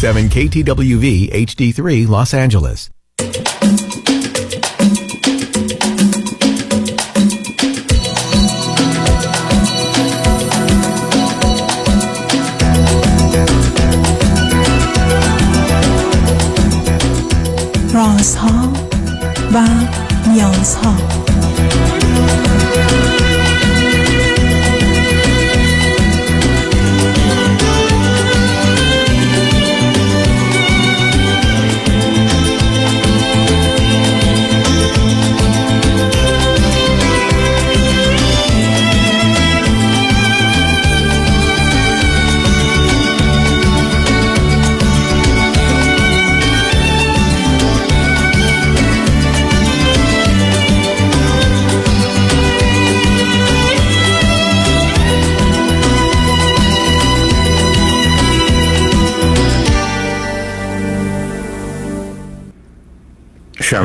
947 KTWV HD3 Los Angeles. رازها و نیازها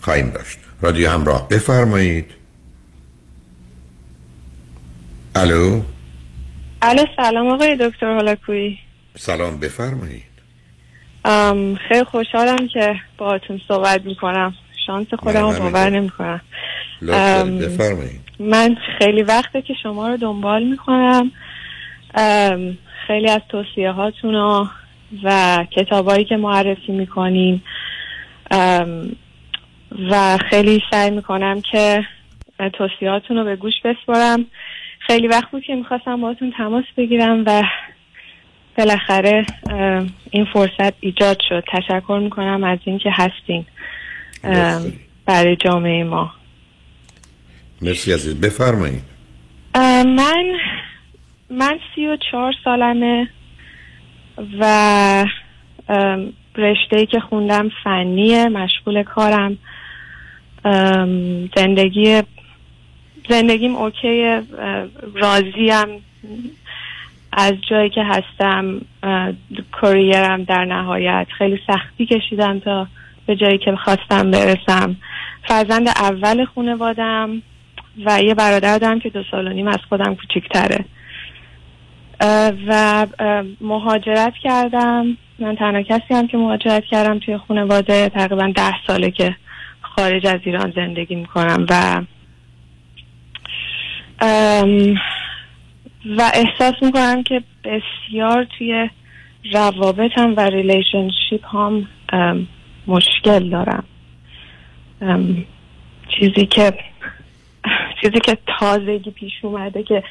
خواهیم داشت. رادیو همراه بفرمایید. الو؟ الو سلام آقای دکتر هلاکویی سلام بفرمایید. خیلی خوشحالم که باهاتون صحبت می‌کنم. شانس خودم رو باور نمی‌کنم. بفرمایید. من خیلی وقته که شما رو دنبال می‌کنم. خیلی از توصیه هاتون و کتابایی که معرفی می‌کنین. و خیلی سعی می‌کنم که توصیهاتون رو به گوش بسپارم. خیلی وقت بود که می‌خواستم باهاتون تماس بگیرم و بالاخره این فرصت ایجاد شد. تشکر می‌کنم از اینکه هستین برای جامعه ما. مرسی عزیز. بفرمایید. من من سی و چهار سالمه و رشته که خوندم فنیه مشغول کارم. زندگی زندگیم اوکی راضیم. از جایی که هستم کریرم در نهایت. خیلی سختی کشیدم تا به جایی که خواستم برسم. فرزند اول خانوادم و یه برادر دارم که دو سال و نیم از خودم کوچیکتره و مهاجرت کردم. من تنها کسی هم که مهاجرت کردم توی خانواده تقریبا ده ساله که خارج از ایران زندگی می‌کنم و و احساس می‌کنم که بسیار توی روابطم و relationship هم مشکل دارم. چیزی که چیزی که تازگی پیش اومده که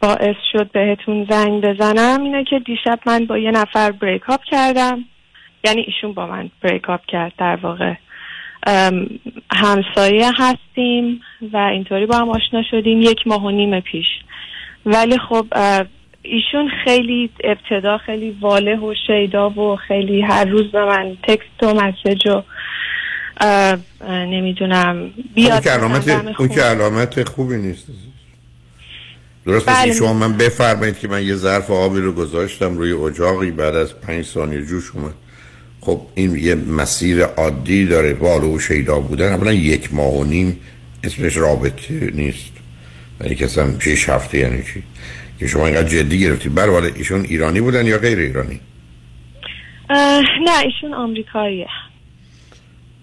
باعث شد بهتون زنگ بزنم اینه که دیشب من با یه نفر بریک اپ کردم. یعنی ایشون با من بریک اپ کرد در واقع. همسایه هستیم و اینطوری با هم آشنا شدیم یک ماه و نیم پیش. ولی خب ایشون خیلی ابتدا خیلی واله و شیدا و خیلی هر روز به من تکست و مسج و نمی‌دونم بیاد اون که علامت خوبی نیست. درست بله. شما من بفرمایید که من یه ظرف آبی رو گذاشتم روی اجاقی بعد از پنج ثانیه جوش اومد. خب این یه مسیر عادی داره والو و شیدا بودن. اولا یک ماه و نیم اسمش رابطه نیست. یعنی کسی هم شیش هفته یعنی چی؟ که شما اینقدر جدی گرفتید بر بله، ایشون ایرانی بودن یا غیر ایرانی؟ نه ایشون آمریکاییه.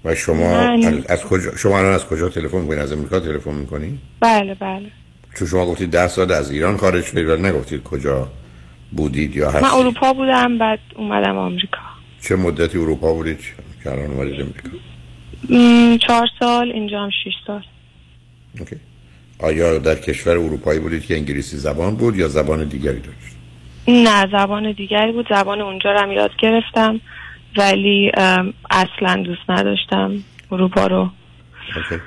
و شما از کجا شما الان از کجا تلفن می‌کنید از امریکا تلفن می‌کنید بله بله. چون شما گفتید ده سال از ایران خارج شدید و نگفتید کجا بودید یا هستید من اروپا بودم بعد اومدم آمریکا. چه مدتی اروپا بودید؟ که الان اومدید امریکا؟ چهار سال اینجا هم شیش سال. Okay. آیا در کشور اروپایی بودید که انگلیسی زبان بود یا زبان دیگری داشت؟ نه زبان دیگری بود. زبان اونجا رو هم یاد گرفتم ولی اصلا دوست نداشتم اروپا رو. Okay.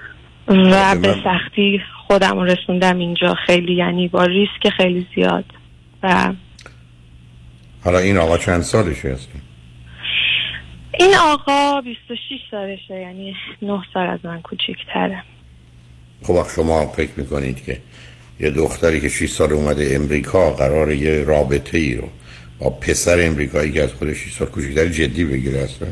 و به سختی خودم رو رسوندم اینجا. خیلی یعنی با ریسک خیلی زیاد. و حالا این آقا چند سالشه هستن این آقا 26 سالشه یعنی 9 سال از من کوچیکتره. خب شما فکر می‌کنید که یه دختری که 6 سال اومده امریکا قرار یه رابطه ای رو با پسر امریکایی که از خودش 6 سال کوچکتر جدی بگیره اصلا؟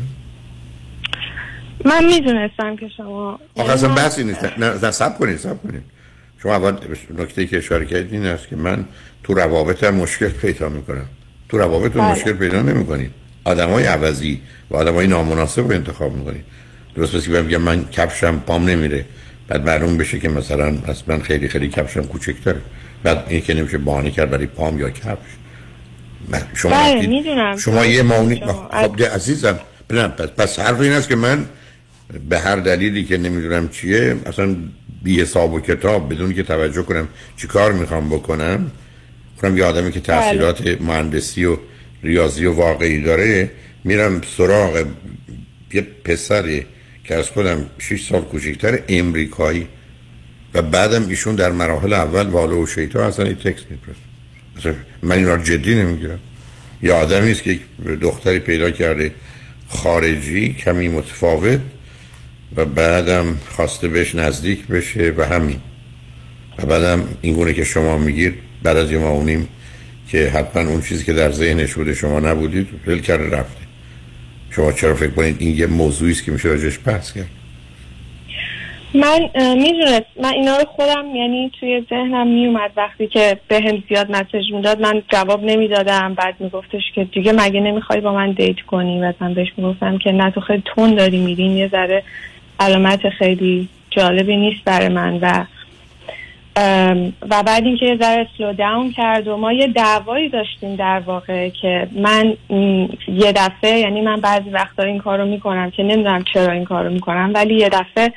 من می‌دونستم که شما آخه اصلا بحثی نیست. نه نه سب کنید سب کنید. شما اول نکته که اشاره کردید این است که من تو روابطم مشکل پیدا می‌کنم. تو روابطتون بله. مشکل پیدا نمی‌کنید. آدم های عوضی و آدم های نامناسب رو انتخاب می‌کنید درست مثل که بگم من کفشم پام نمیره. بعد معلوم بشه که مثلا از من خیلی خیلی کفشم کوچکتره بعد این که نمیشه بهانه کرد برای پام یا کفش. شما بله،. شما یه ماونی خب ده عزیزم نه پس, پس حرف این است که من به هر دلیلی که نمی‌دونم چیه اصلا بی حساب و کتاب بدون که توجه کنم چی کار می‌خوام بکنم کنم یه آدمی که تحصیلات مهندسی و ریاضی و واقعی داره میرم سراغ یه پسری که از خودم 6 سال کوچکتر امریکایی و بعدم ایشون در مراحل اول والو و شیطان اصلا یه تکست میپرست اصلا من این رو جدی نمی‌گیرم. یه آدمی است که دختری پیدا کرده خارجی کمی متفاوت و بعدم خواسته بهش نزدیک بشه و همین. و بعدم این گونه که شما میگید بعد از یه ماه و نیم که حتما اون چیزی که در ذهنش بوده شما نبودید ول کرده رفته. شما چرا فکر کنید این یه موضوعی است که میشه راجش بحث کرد؟ من می‌دونست. من اینا رو خودم یعنی توی ذهنم میومد وقتی که به هم زیاد مسج می‌داد من جواب نمی‌دادم. بعد میگفتش که دیگه مگه نمی‌خوای با من دیت کنی؟ و من بهش می‌گفتم که نه تو خیلی تون داری میرین یه ذره علامت خیلی جالبی نیست برای من. و و بعد اینکه یه ذره سلو داون کرد و ما یه دعوایی داشتیم در واقع که من یه دفعه یعنی من بعضی وقتا این کارو می‌کنم که نمی‌دونم چرا این کارو می‌کنم ولی یه دفعه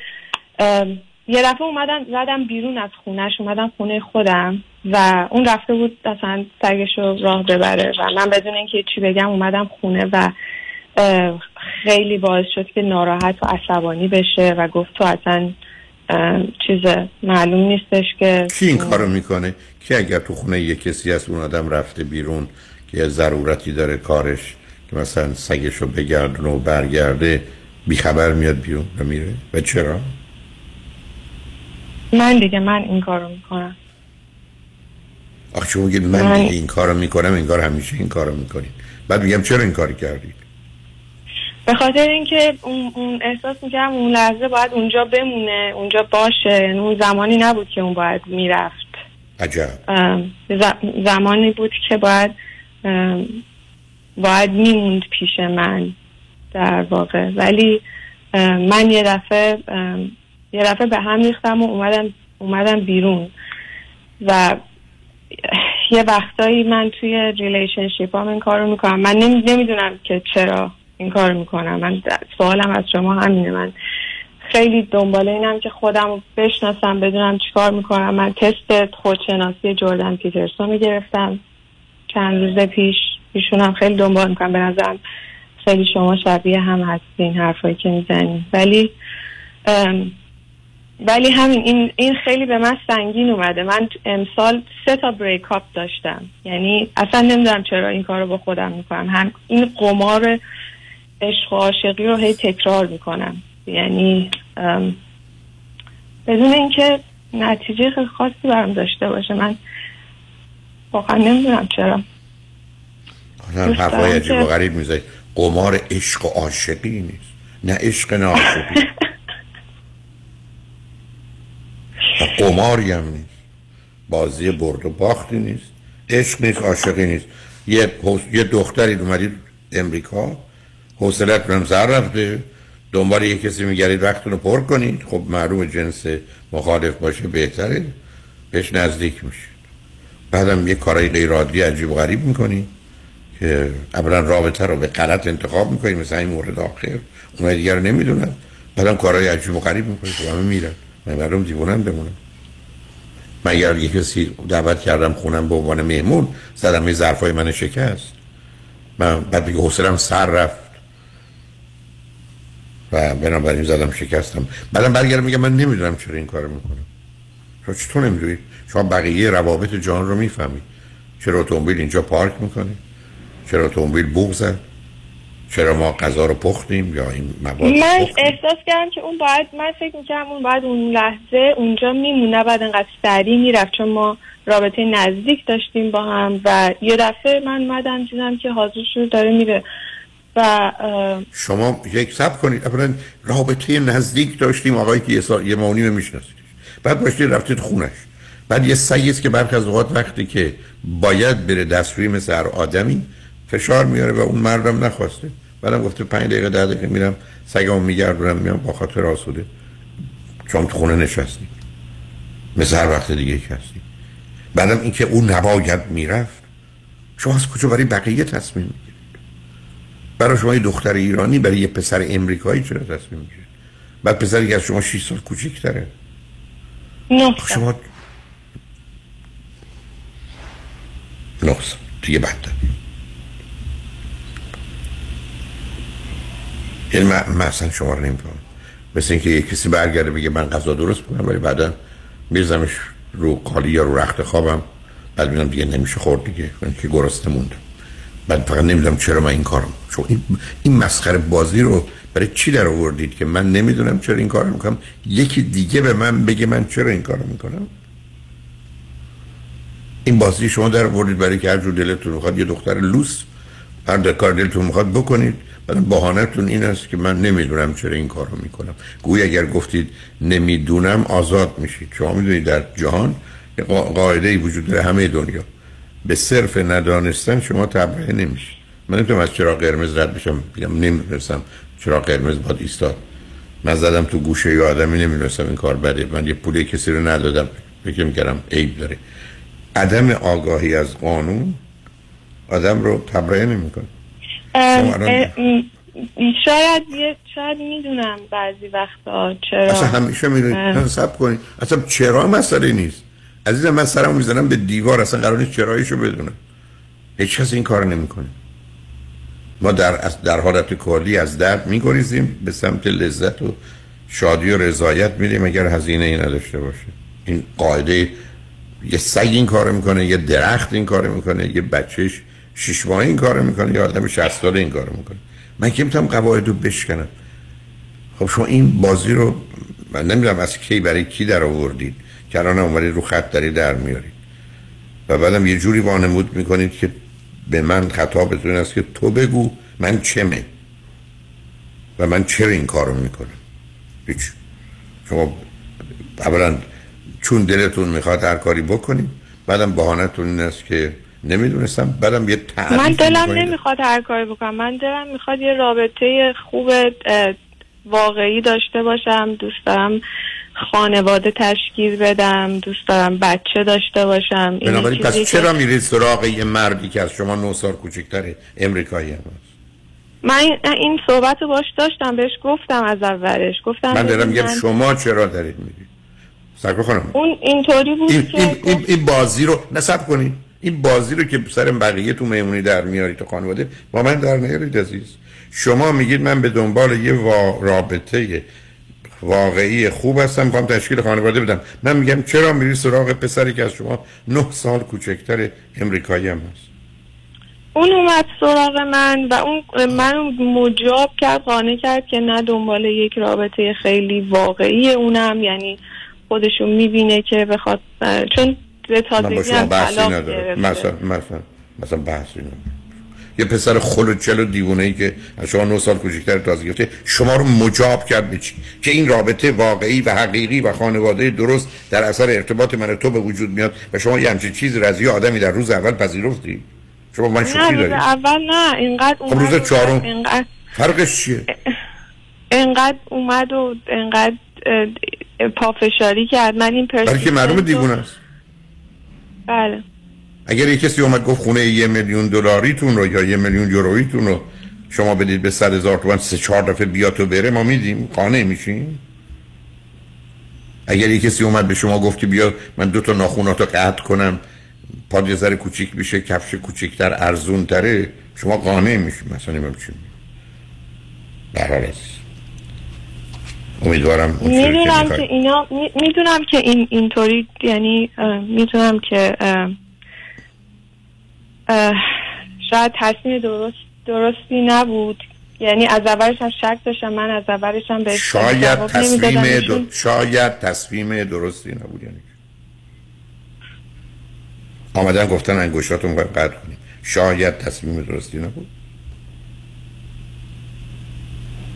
یه دفعه اومدم زدم بیرون از خونش اومدم خونه خودم و اون رفته بود اصلا سگش رو راه ببره و من بدون اینکه چی بگم اومدم خونه و خیلی باعث شد که ناراحت و عصبانی بشه و گفت تو اصلا چیز معلوم نیستش که کی این کارو می‌کنه؟ کی اگر تو خونه یه کسی هست اون آدم رفته بیرون که یه ضرورتی داره کارش که مثلا سگش رو بگردونه و برگرده بیخبر میاد بیرون و میره؟ و چرا؟ من دیگه من این کارو می‌کنم. آخه شما میگید من من- دیگه این کارو می‌کنم انگار همیشه این کارو می‌کنید. بعد میگم چرا این کاری کردید به خاطر اینکه اون, اون احساس می‌کردم اون لحظه باید اونجا بمونه اونجا باشه. یعنی اون زمانی نبود که اون باید می‌رفت. عجب. زمانی بود که باید باید میموند پیش من در واقع. ولی من یه دفعه یه دفعه به هم ریختم و اومدم اومدم بیرون. و یه وقتایی من توی relationship هم این کار رو می‌کنم. من نمی- نمی‌دونم که چرا. این کار می‌کنم. من سوالم از شما همینه. من خیلی دنبال اینم که خودم بشناسم بدونم چیکار می‌کنم. من تست خودشناسی جردن پیترسون رو گرفتم. چند روز پیش ایشون هم خیلی دنبال می‌کنم. به نظرم خیلی شما شبیه هم هستین حرفایی که می‌زنین. ولی ولی همین این این خیلی به من سنگین اومده. من امسال سه تا بریک اپ داشتم. یعنی اصلا نمی‌دونم چرا این کار رو با خودم می‌کنم. هم این قمار عشق و عاشقی رو هی تکرار می‌کنم. یعنی بدون اینکه نتیجه خیلی خاصی برام داشته باشه من واقعا نمی‌دونم چرا. حرفای عجیب و غریب می‌زنید قمار عشق و عاشقی نیست. نه عشق نه عاشقی. قماری هم نیست. بازی برد و باختی نیست. عشق نیست عاشقی نیست. یه, یه دختری اومدید امریکا. حوصلت هم سر رفته. دنبال یه کسی میگردید وقتتون رو پر کنید. خب معلوم جنس مخالف باشه بهتره. بهش نزدیک میشه بعدم یه کارای غیر عادی عجیب غریب می‌کنی که اولا رابطه رو به غلط انتخاب می‌کنید مثل این مورد آخر. اونها دیگر رو نمی‌دونن. بعدم کارهای عجیب و غریب می‌کنید که همه میرن. من مردم دیوونن بمونم. من اگر یه کسی دعوت کردم خونم به عنوان مهمون زدم یه ظرفای من شکست. من بعد دیگه حوصلم سر رفت. و بنابراین زدم شکستم. بعدم برگردم میگم من نمی‌دونم چرا این کارو می‌کنم. شما چطور نمی‌دونی؟ شما بقیه روابط جان رو می‌فهمید چرا اتومبیل اینجا پارک می‌کنی چرا اتومبیل بغزن چرا ما غذا رو پختیم یا این مواد من پختیم؟ احساس کردم که اون باید من فکر می‌کردم اون باید اون لحظه اونجا میمونه بعد انقدر سریع می‌رفت. چون ما رابطه نزدیک داشتیم با هم و یه دفعه من مدم دیدم که حاضر شده داره میره. و شما یک سب کنید. اولا رابطه نزدیک داشتیم آقایی که یه, سال یه نیمه میشناسیدش بعد باشید رفتید خونش. بعد یه است که برخی از اوقات وقتی که باید بره دستشویی مثل هر آدمی فشار میاره و اون مردم نخواسته. بعدم گفته پنج دقیقه ده دقیقه میرم سگمو میگردونم میام با خاطر آسوده. چون تو خونه نشستی. مثل هر وقت دیگه که هستی. بعدم اینکه اون نباید می‌رفت شما از کجا برای بقیه تصمیم می‌گیرید؟ برای شما یه دختر ایرانی برای یه پسر امریکایی چرا تصمیم می‌گیرید؟ بعد پسری که از شما 6 سال کوچیک‌تره. نه. شما نقص دیگه بدتر یعنی من, من اصلا شما رو نمی‌فهمم. مثل اینکه یه کسی برگرده بگه من غذا درست کنم ولی بعدا میرزمش رو قالی یا رو رخت خوابم بعد میگم دیگه نمیشه خورد دیگه که گرسنه موندم بعد فقط نمی‌دونم چرا من این کارم چون این, این مسخره بازی رو برای چی در آوردید که من نمی‌دونم چرا این کارو می‌کنم؟ یکی دیگه به من بگه من چرا این کارو می‌کنم؟ این بازی شما در آوردید برای که هر جور دلتون می‌خواد یه دختر لوس هر در کار دلتون می‌خواد بکنید. بعد بهانه‌تون این است که من نمی‌دونم چرا این کارو می‌کنم. گویا اگر گفتید نمی‌دونم آزاد میشید. شما می‌دونید در جهان قاعده ای وجود داره همه دنیا. به صرف ندانستن شما تبرئه نمیشید. من نمی‌تونم از چرا قرمز رد بشم بگم نمی‌دونستم چرا قرمز باید ایستاد. من زدم تو گوشه یه آدمی نمی‌دونستم این کار بده. من یه پولی کسی رو ندادم. فکر می‌کردم عیب داره. عدم آگاهی از قانون آدم رو تبرئه نمی‌کنه. شاید یه شاید می‌دونم بعضی وقتا چرا. اصلا همیشه می‌دونید. نه سب کنید اصلا چرا مسئله نیست؟ عزیزم من سرمو می‌زنم به دیوار اصلا قرار نیست چراییشو بدونم. هیچ کس این کار نمی‌کنه. ما در در حالت کلی از درد میگریزیم به سمت لذت و شادی و رضایت میریم اگر هزینه ای نداشته باشه. این قاعده یه سگ این کارو می‌کنه یه درخت این کارو می‌کنه یه بچهش شش ماهه این کارو می‌کنه یه آدم 60 ساله این کارو می‌کنه. من که می‌تونم قواعد رو بشکنم. خب شما این بازی رو من نمی‌دونم از کی برای کی در آوردید. که الان اومدید رو خط داری در میارید. و بعدم یه جوری وانمود می‌کنید که به من خطابتون است که تو بگو من چمه. و من چرا این کارو می‌کنم؟ هیچ. شما اولا چون دلتون می‌خواد هر کاری بکنید بعدم بهانه‌تون این است که نمی‌دونستم بعدم یه تعریف من دلم. نمی‌خواد هر کاری بکنم. من دلم می‌خواد یه رابطه خوب واقعی داشته باشم دوست دارم خانواده تشکیل بدم دوست دارم بچه داشته باشم این بنابراین پس که- چرا میرید سراغ یه مردی که از شما 9 سال کوچکتره امریکایی هم هست؟ من این- صحبت رو باش داشتم بهش گفتم از اولش. گفتم من دارم میگم شما چرا دارید میرید سرکو خانم. اون اینطوری بود این, که این, این, این بازی رو نصب کنید این بازی رو که سر بقیه تو مهمونی در میارید تو خانواده با من در نیارید عزیز. شما میگید من به دنبال یه. رابطه واقعی خوب هستم. می‌خوام تشکیل خانواده بدم. من میگم چرا میری سراغ پسری که از شما نه سال کوچکتر امریکایی هم هست؟ اون اومد سراغ من و اون منو مجاب کرد قانع کرد که نه دنبال یک رابطه خیلی واقعی اونم. یعنی خودشون می‌بینه که بخواد چون به من تازگی هم طلاق. مثلا مثلا مثلا بحثی ندارم. یه پسر خل و چل و دیوونه ای که از شما 9 سال کوچکتر تازه گرفته شما رو مجاب کرد به چی؟ که این رابطه واقعی و حقیقی و خانواده درست در اثر ارتباط من تو به وجود میاد و شما یه همچین چیز را از یه آدمی در روز اول پذیرفتی؟ شما من شوخی روز دارید. اول نه اینقدر خب روز چهارم اینقدر فرقش چیه؟ اینقدر اومد و اینقدر پافشاری کرد. من این برای که معلوم رو- دیوونه است. بله. اگر یه کسی اومد گفت خونه یه میلیون دلاریتون رو یا یه میلیون یورویتون رو شما بدید به صد هزار تومن سه چهار دفعه بیا تو بره ما میدیم قانع میشیم. اگر یه کسی اومد به شما گفت که بیا من دو تا ناخوناتو قطع کنم پاد یه ذره کوچیک بشه کفش کوچیکتر ارزون تره شما قانع میشیم. مثلا نمیم چی امیدوارم می‌دونم. که اینا می- می‌دونم که این اینطوری یعنی می‌دونم که شاید تصمیم درست درستی نبود. یعنی از اولش هم شک داشتم من از اولش هم بهش شاید تصمیم. در... شاید تصمیم درستی نبود یعنی. آمدن گفتن انگوشاتون باید قطع کنید شاید تصمیم درستی نبود.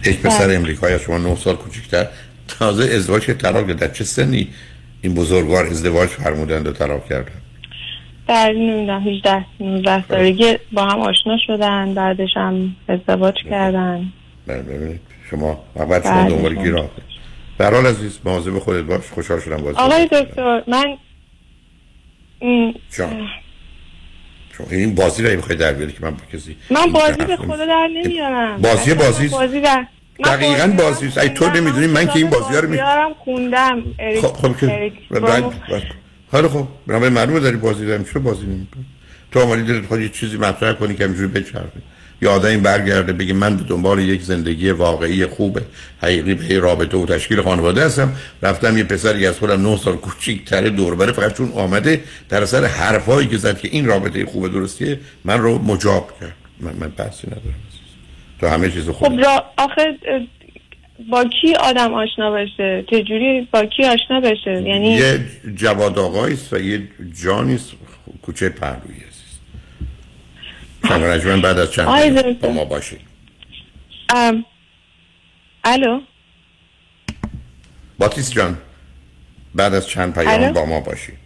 یک پسر بله. امریکایی از شما 9 سال کوچکتر. تازه ازدواج که طلاق در چه سنی این بزرگوار ازدواج فرمودند و طلاق کردن در نمی‌دونم 18 19 سالگی با هم آشنا شدن بعدش هم ازدواج کردن. بله، ببینید. شما و بعد شما بله. دنبال گیر آخر به هر حال عزیز مواظب خودت باش. خوشحال شدم باز آقای دکتر من جان. شما این بازی رو می‌خوای در بیاری که من با کسی من بازی به خدا در نمیارم. بازی بازی است. بازی در دقیقاً بازی بازی است. ای تو خوندم. نمی‌دونی من که این رو می- بازی‌ها رو خوندم. اریک- خب خب حالا خب برای معلومه داری بازی داریم چرا بازی نمی‌کنی تو آمدی دلت خود یه چیزی مطرح کنی که همینجوری بچرخه یا آدمی برگرده بگه من به دنبال یک زندگی واقعی خوبه حقیقی به رابطه و تشکیل خانواده هستم. رفتم یه پسری از خودم 9 سال کوچیک‌تره دور بره فقط چون آمده در اثر حرفایی که زد که این رابطه خوبه درستیه من رو مجاب کرد. من, من بحثی ندارم. تو همه چیز خوب خب را آخه با کی آدم آشنا بشه چجوری با کی آشنا بشه؟ یعنی یه جواد آقایی است و یه جانی است کوچه پهلویی است شنگ بعد از چند. با ما باشید ام، الو؟ باتیس جان بعد از چند پیام؟ با ما باشید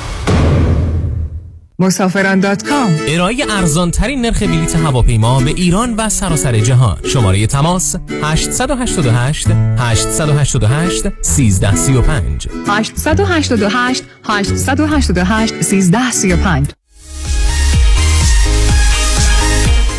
مسافران دات کام. ارائه ارزان ترین نرخ بلیط هواپیما به ایران و سراسر جهان. شماره تماس 888 888 1335 888 888 1335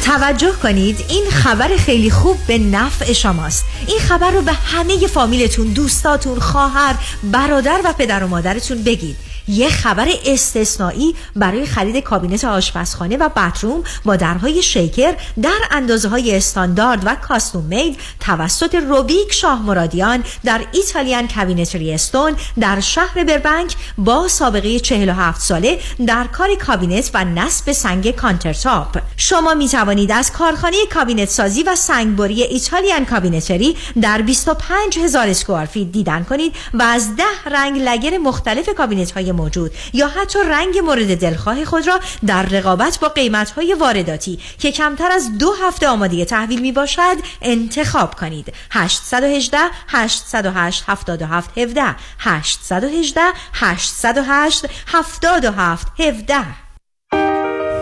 توجه کنید این خبر خیلی خوب به نفع شماست. این خبر رو به همه فامیلتون دوستاتون خواهر برادر و پدر و مادرتون بگید. یه خبر استثنایی برای خرید کابینت آشپزخانه و bathroom با درهای shaker در اندازه های استاندارد و custom made توسط روبیک شاه مرادیان در Italian Cabinetry Stone در شهر بربنک با سابقه 47 ساله در کار کابینت و نصب سنگ countertop. شما می توانید از کارخانه کابینت سازی و سنگبری Italian Cabinetry در 25 هزار اسکوار دیدن کنید و از ده رنگ لگر مختلف کابینت های موجود یا حتی رنگ مورد دلخواه خود را در رقابت با قیمت های وارداتی که کمتر از دو هفته آماده تحویل می باشد انتخاب کنید. 818 808 77 17 818 808 77 17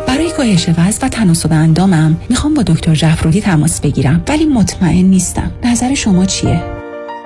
برای کاهش وزن و تناسب اندامم می‌خوام با دکتر جعفرودی تماس بگیرم ولی مطمئن نیستم. نظر شما چیه؟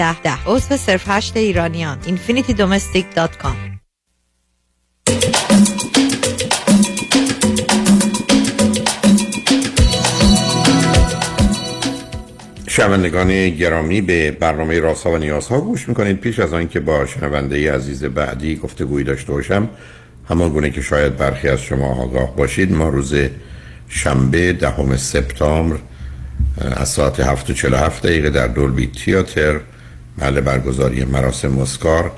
ده. ده عضو صرف هشت ایرانیان. infinitydomestic.com شنوندگان گرامی به برنامه راسا و نیازها گوش می‌کنید. پیش از آنکه با شنونده عزیز بعدی گفتگویی داشته باشم همان گونه که شاید برخی از شما آگاه باشید ما روز شنبه دهم سپتامبر از ساعت 7:47 دقیقه در دولبی تیاتر محل برگزاری مراسم مسکار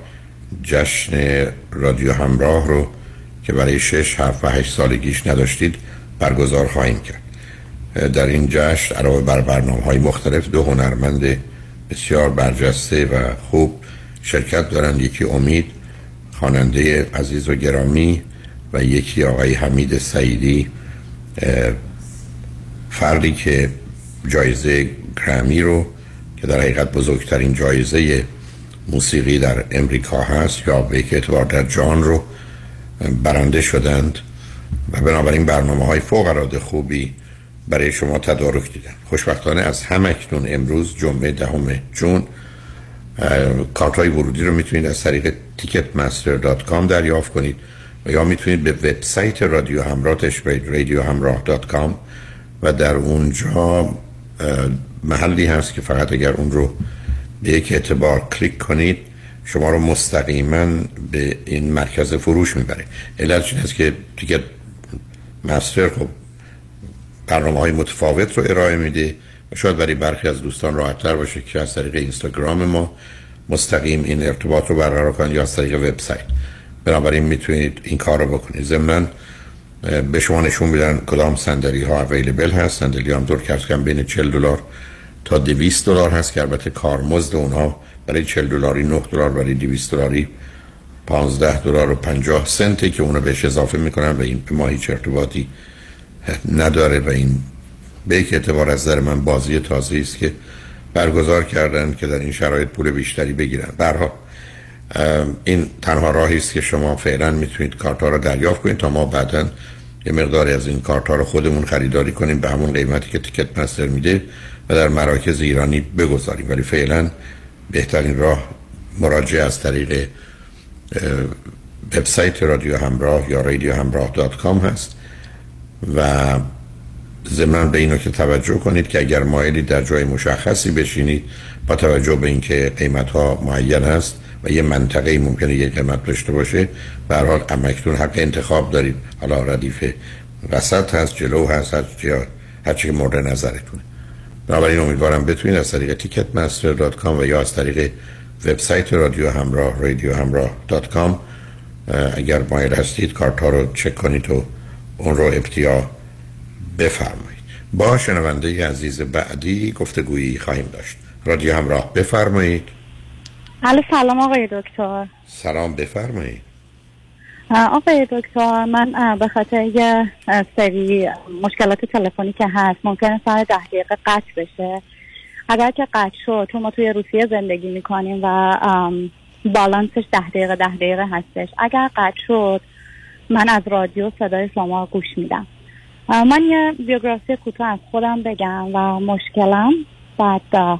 جشن رادیو همراه رو که برای 6 7 و 8 سالگیش نداشتید برگزار خواهیم کرد. در این جشن علاوه بر برنامه های مختلف دو هنرمند بسیار برجسته و خوب شرکت دارند. یکی امید خواننده عزیز و گرامی و یکی آقای حمید سعیدی فردی که جایزه گرامی رو که در حقیقت بزرگترین جایزه موسیقی در امریکا هست یا به یک اعتبار در جان رو برنده شدند و بنابراین برنامه های فوق العاده خوبی برای شما تدارک دیدن. خوشبختانه از همکنون امروز جمعه دهم جون کارت های ورودی رو می‌تونید از طریق ticketmaster.com دریافت کنید و یا می‌تونید به وبسایت رادیو همراه تشبید رادیو همراه و در اونجا محلی هست که فقط اگر اون رو به یک اعتبار کلیک کنید شما رو مستقیما به این مرکز فروش می‌بره. علت این است که دیگه مستر خب برنامه های متفاوت رو ارائه میده و شاید برای برخی از دوستان راحتتر باشه که از طریق اینستاگرام ما مستقیم این ارتباط رو برقرار کنید یا از طریق وبسایت. بنابراین می‌تونید این کار رو بکنید. ضمن به شما نشون میدن کدام صندلی ها اویلیبل هست. صندلی هم دور کم بین 40 دلار تا 200 دلار هست که البته کارمزد اونها برای 40 دلاری 9 دلار برای 200 دلاری 15 دلار و 50 سنته که اونو بهش اضافه می‌کنن و این به ما هیچ نداره و این به یک اعتبار از نظر من بازی تازه است که برگزار کردن که در این شرایط پول بیشتری بگیرن. برها این تنها راهی است که شما فعلا می‌تونید کارت ها رو دریافت کنید تا ما بعدا یه مقداری از این کارت ها رو خودمون خریداری کنیم به همون قیمتی که تیکت مستر میده. و در مراکز ایرانی بگذاریم. ولی فعلا بهترین راه مراجعه از طریق وبسایت رادیو همراه یا رادیو همراه دات کام هست و ضمن به اینو که توجه کنید که اگر مایلی در جای مشخصی بشینید با توجه به اینکه قیمت ها معین هست و یه منطقه ممکنه یه قیمت داشته باشه به حال امکتون حق انتخاب دارید. حالا ردیف وسط هست جلو هست هر چی مورد نظرتونه. بنابراین امیدوارم بتونید از طریق Ticketmaster dot com و یا از طریق وبسایت رادیو همراه رادیو همراه dot com اگر مایل هستید کارت ها رو چک کنید و اون رو ابتیاع بفرمایید. با شنونده عزیز بعدی گفتگویی خواهیم داشت. رادیو همراه بفرمایید. الو سلام آقای دکتر. سلام بفرمایید. آقای دکتر من به خاطر یه سری مشکلات تلفنی که هست ممکنه سر ده دقیقه قطع بشه. اگر که قطع شد چون ما توی روسیه زندگی می‌کنیم و بالانسش ده دقیقه ده دقیقه هستش. اگر قطع شد من از رادیو صدای شما گوش میدم. من یه بیوگرافی کوتاه از خودم بگم و مشکلم بعد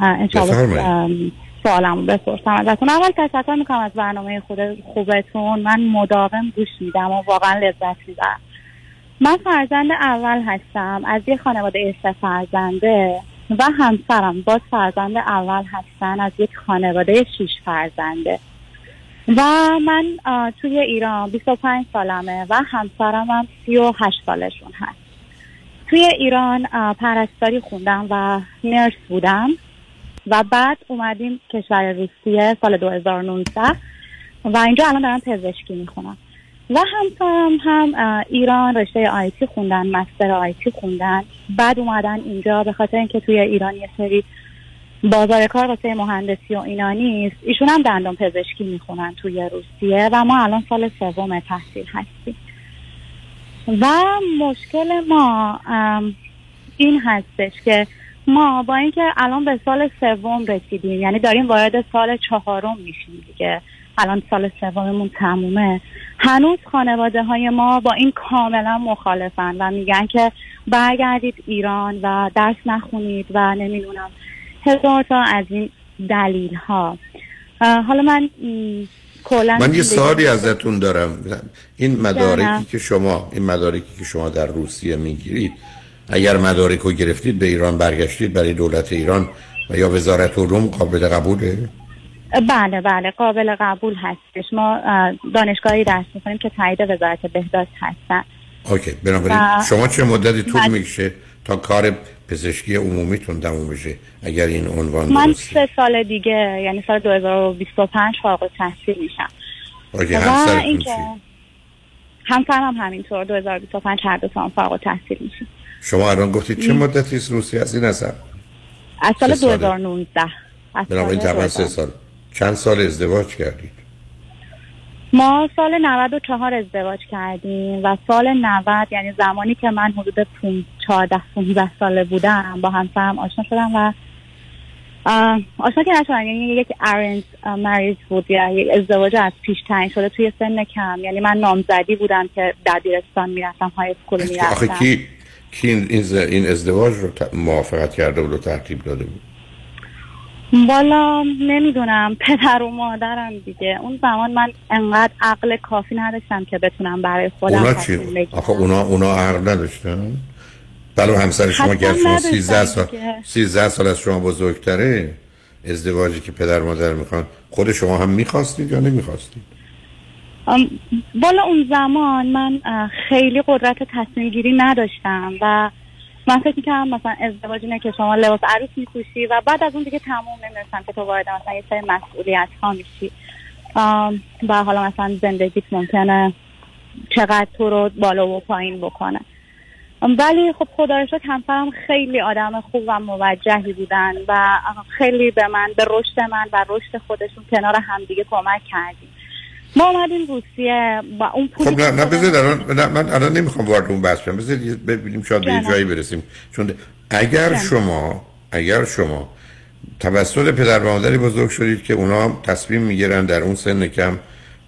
انشاءالله سوالمو بپرسم ازتون. اول تشکر می‌کنم از برنامه خود خوبتون. من مداوم گوش میدم و واقعا لذت می‌برم. من فرزند اول هستم. از یه خانواده سه فرزنده و همسرم باز فرزند اول هستن. از یک خانواده شیش فرزنده. و من توی ایران 25 سالمه و همسرم هم 38 سالشون هست. توی ایران پرستاری خوندم و نرس بودم. و بعد اومدیم کشور روسیه سال 2019 و اینجا الان دارم پزشکی می‌خونم. و همسرم هم ایران رشته آیتی خوندن مستر آیتی خوندن. بعد اومدن اینجا به خاطر اینکه توی ایران یه سری بازار کار واسه مهندسی و اینا نیست. ایشون هم دندان پزشکی می‌خونن توی روسیه و ما الان سال سوم تحصیل هستیم. و مشکل ما این هستش که ما با اینکه الان به سال سوم رسیدیم یعنی داریم وارد سال چهارم میشیم دیگه. الان سال سوممون تمومه. هنوز خانواده های ما با این کاملا مخالفن و میگن که برگردید ایران و درس نخونید و نمی‌دونم. هزار تا از این دلیل ها حالا من کلا من یه سوالی ازتون دارم. این مدارکی که شما این مدارکی که شما در روسیه می‌گیرید اگر مدارک رو گرفتید به ایران برگشتید برای دولت ایران و یا وزارت علوم قابل قبوله؟ بله بله قابل قبول هستش. ما دانشگاهی درس می‌کنیم که تایید وزارت بهداشت هستن. اوکی بنابراین شما چه مدتی طول می‌کشه تا کار پزشکی عمومیتون تموم بشه اگر این عنوان من سه سال دیگه یعنی سال 2025 فارغ تحصیل میشم. اوکی همسرتون چی؟ همسرم هم همینطور 2025 هر دو سال فارغ تحصیل میشیم شما الان گفتید چه مدتی است روسی از این هستن؟ از سال 2019 بنابراین تقریبا سه سال. چند سال ازدواج کردید؟ ما سال 94 ازدواج کردیم و سال 90 یعنی زمانی که من حدود 14 15 ساله بودم با همسرم آشنا شدم و آشنا که نشدن یعنی یک ارنج مریج بود. یا یک ازدواج از پیش تعیین شده توی سن کم. یعنی من نامزدی بودم که دبیرستان می‌رفتم های اسکول می‌رفتم. آخه کی کی این ازدواج رو موافقت کرده بود و ترتیب داده بود؟ بالا نمی‌دونم. پدر و مادرم دیگه. اون زمان من انقدر عقل کافی نداشتم که بتونم برای خودم اونا چی؟ آخه اونا اونا عقل نداشتن؟ بله همسر شما گر شما 13 سال 13 سال از شما بزرگتره ازدواجی که پدر مادر می‌خوان خود شما هم می‌خواستید یا نمی‌خواستید؟ بالا اون زمان من خیلی قدرت تصمیم گیری نداشتم و من فکر مثلا ازدواج اینه که شما لباس عروس میپوشی و بعد از اون دیگه تموم نمی‌رسن که تو وارد مثلا یه سری مسئولیت ها میشی و حالا مثلا زندگیت ممکنه چقدر تو رو بالا و پایین بکنه. ولی خب خدا رو همسرم خیلی آدم خوب و موجهی بودن و خیلی به من به رشد من و رشد خودشون کنار همدیگه کمک کردیم. ما اومدیم روسیه با اون پولی خب نه نه بذارید الان نه من الان نمی‌خوام وارد اون بحث بشم بذارید ببینیم شاید به جایی برسیم. چون اگر. شما اگر شما توسط پدر و مادری بزرگ شدید که اونا تصمیم می‌گیرن در اون سن کم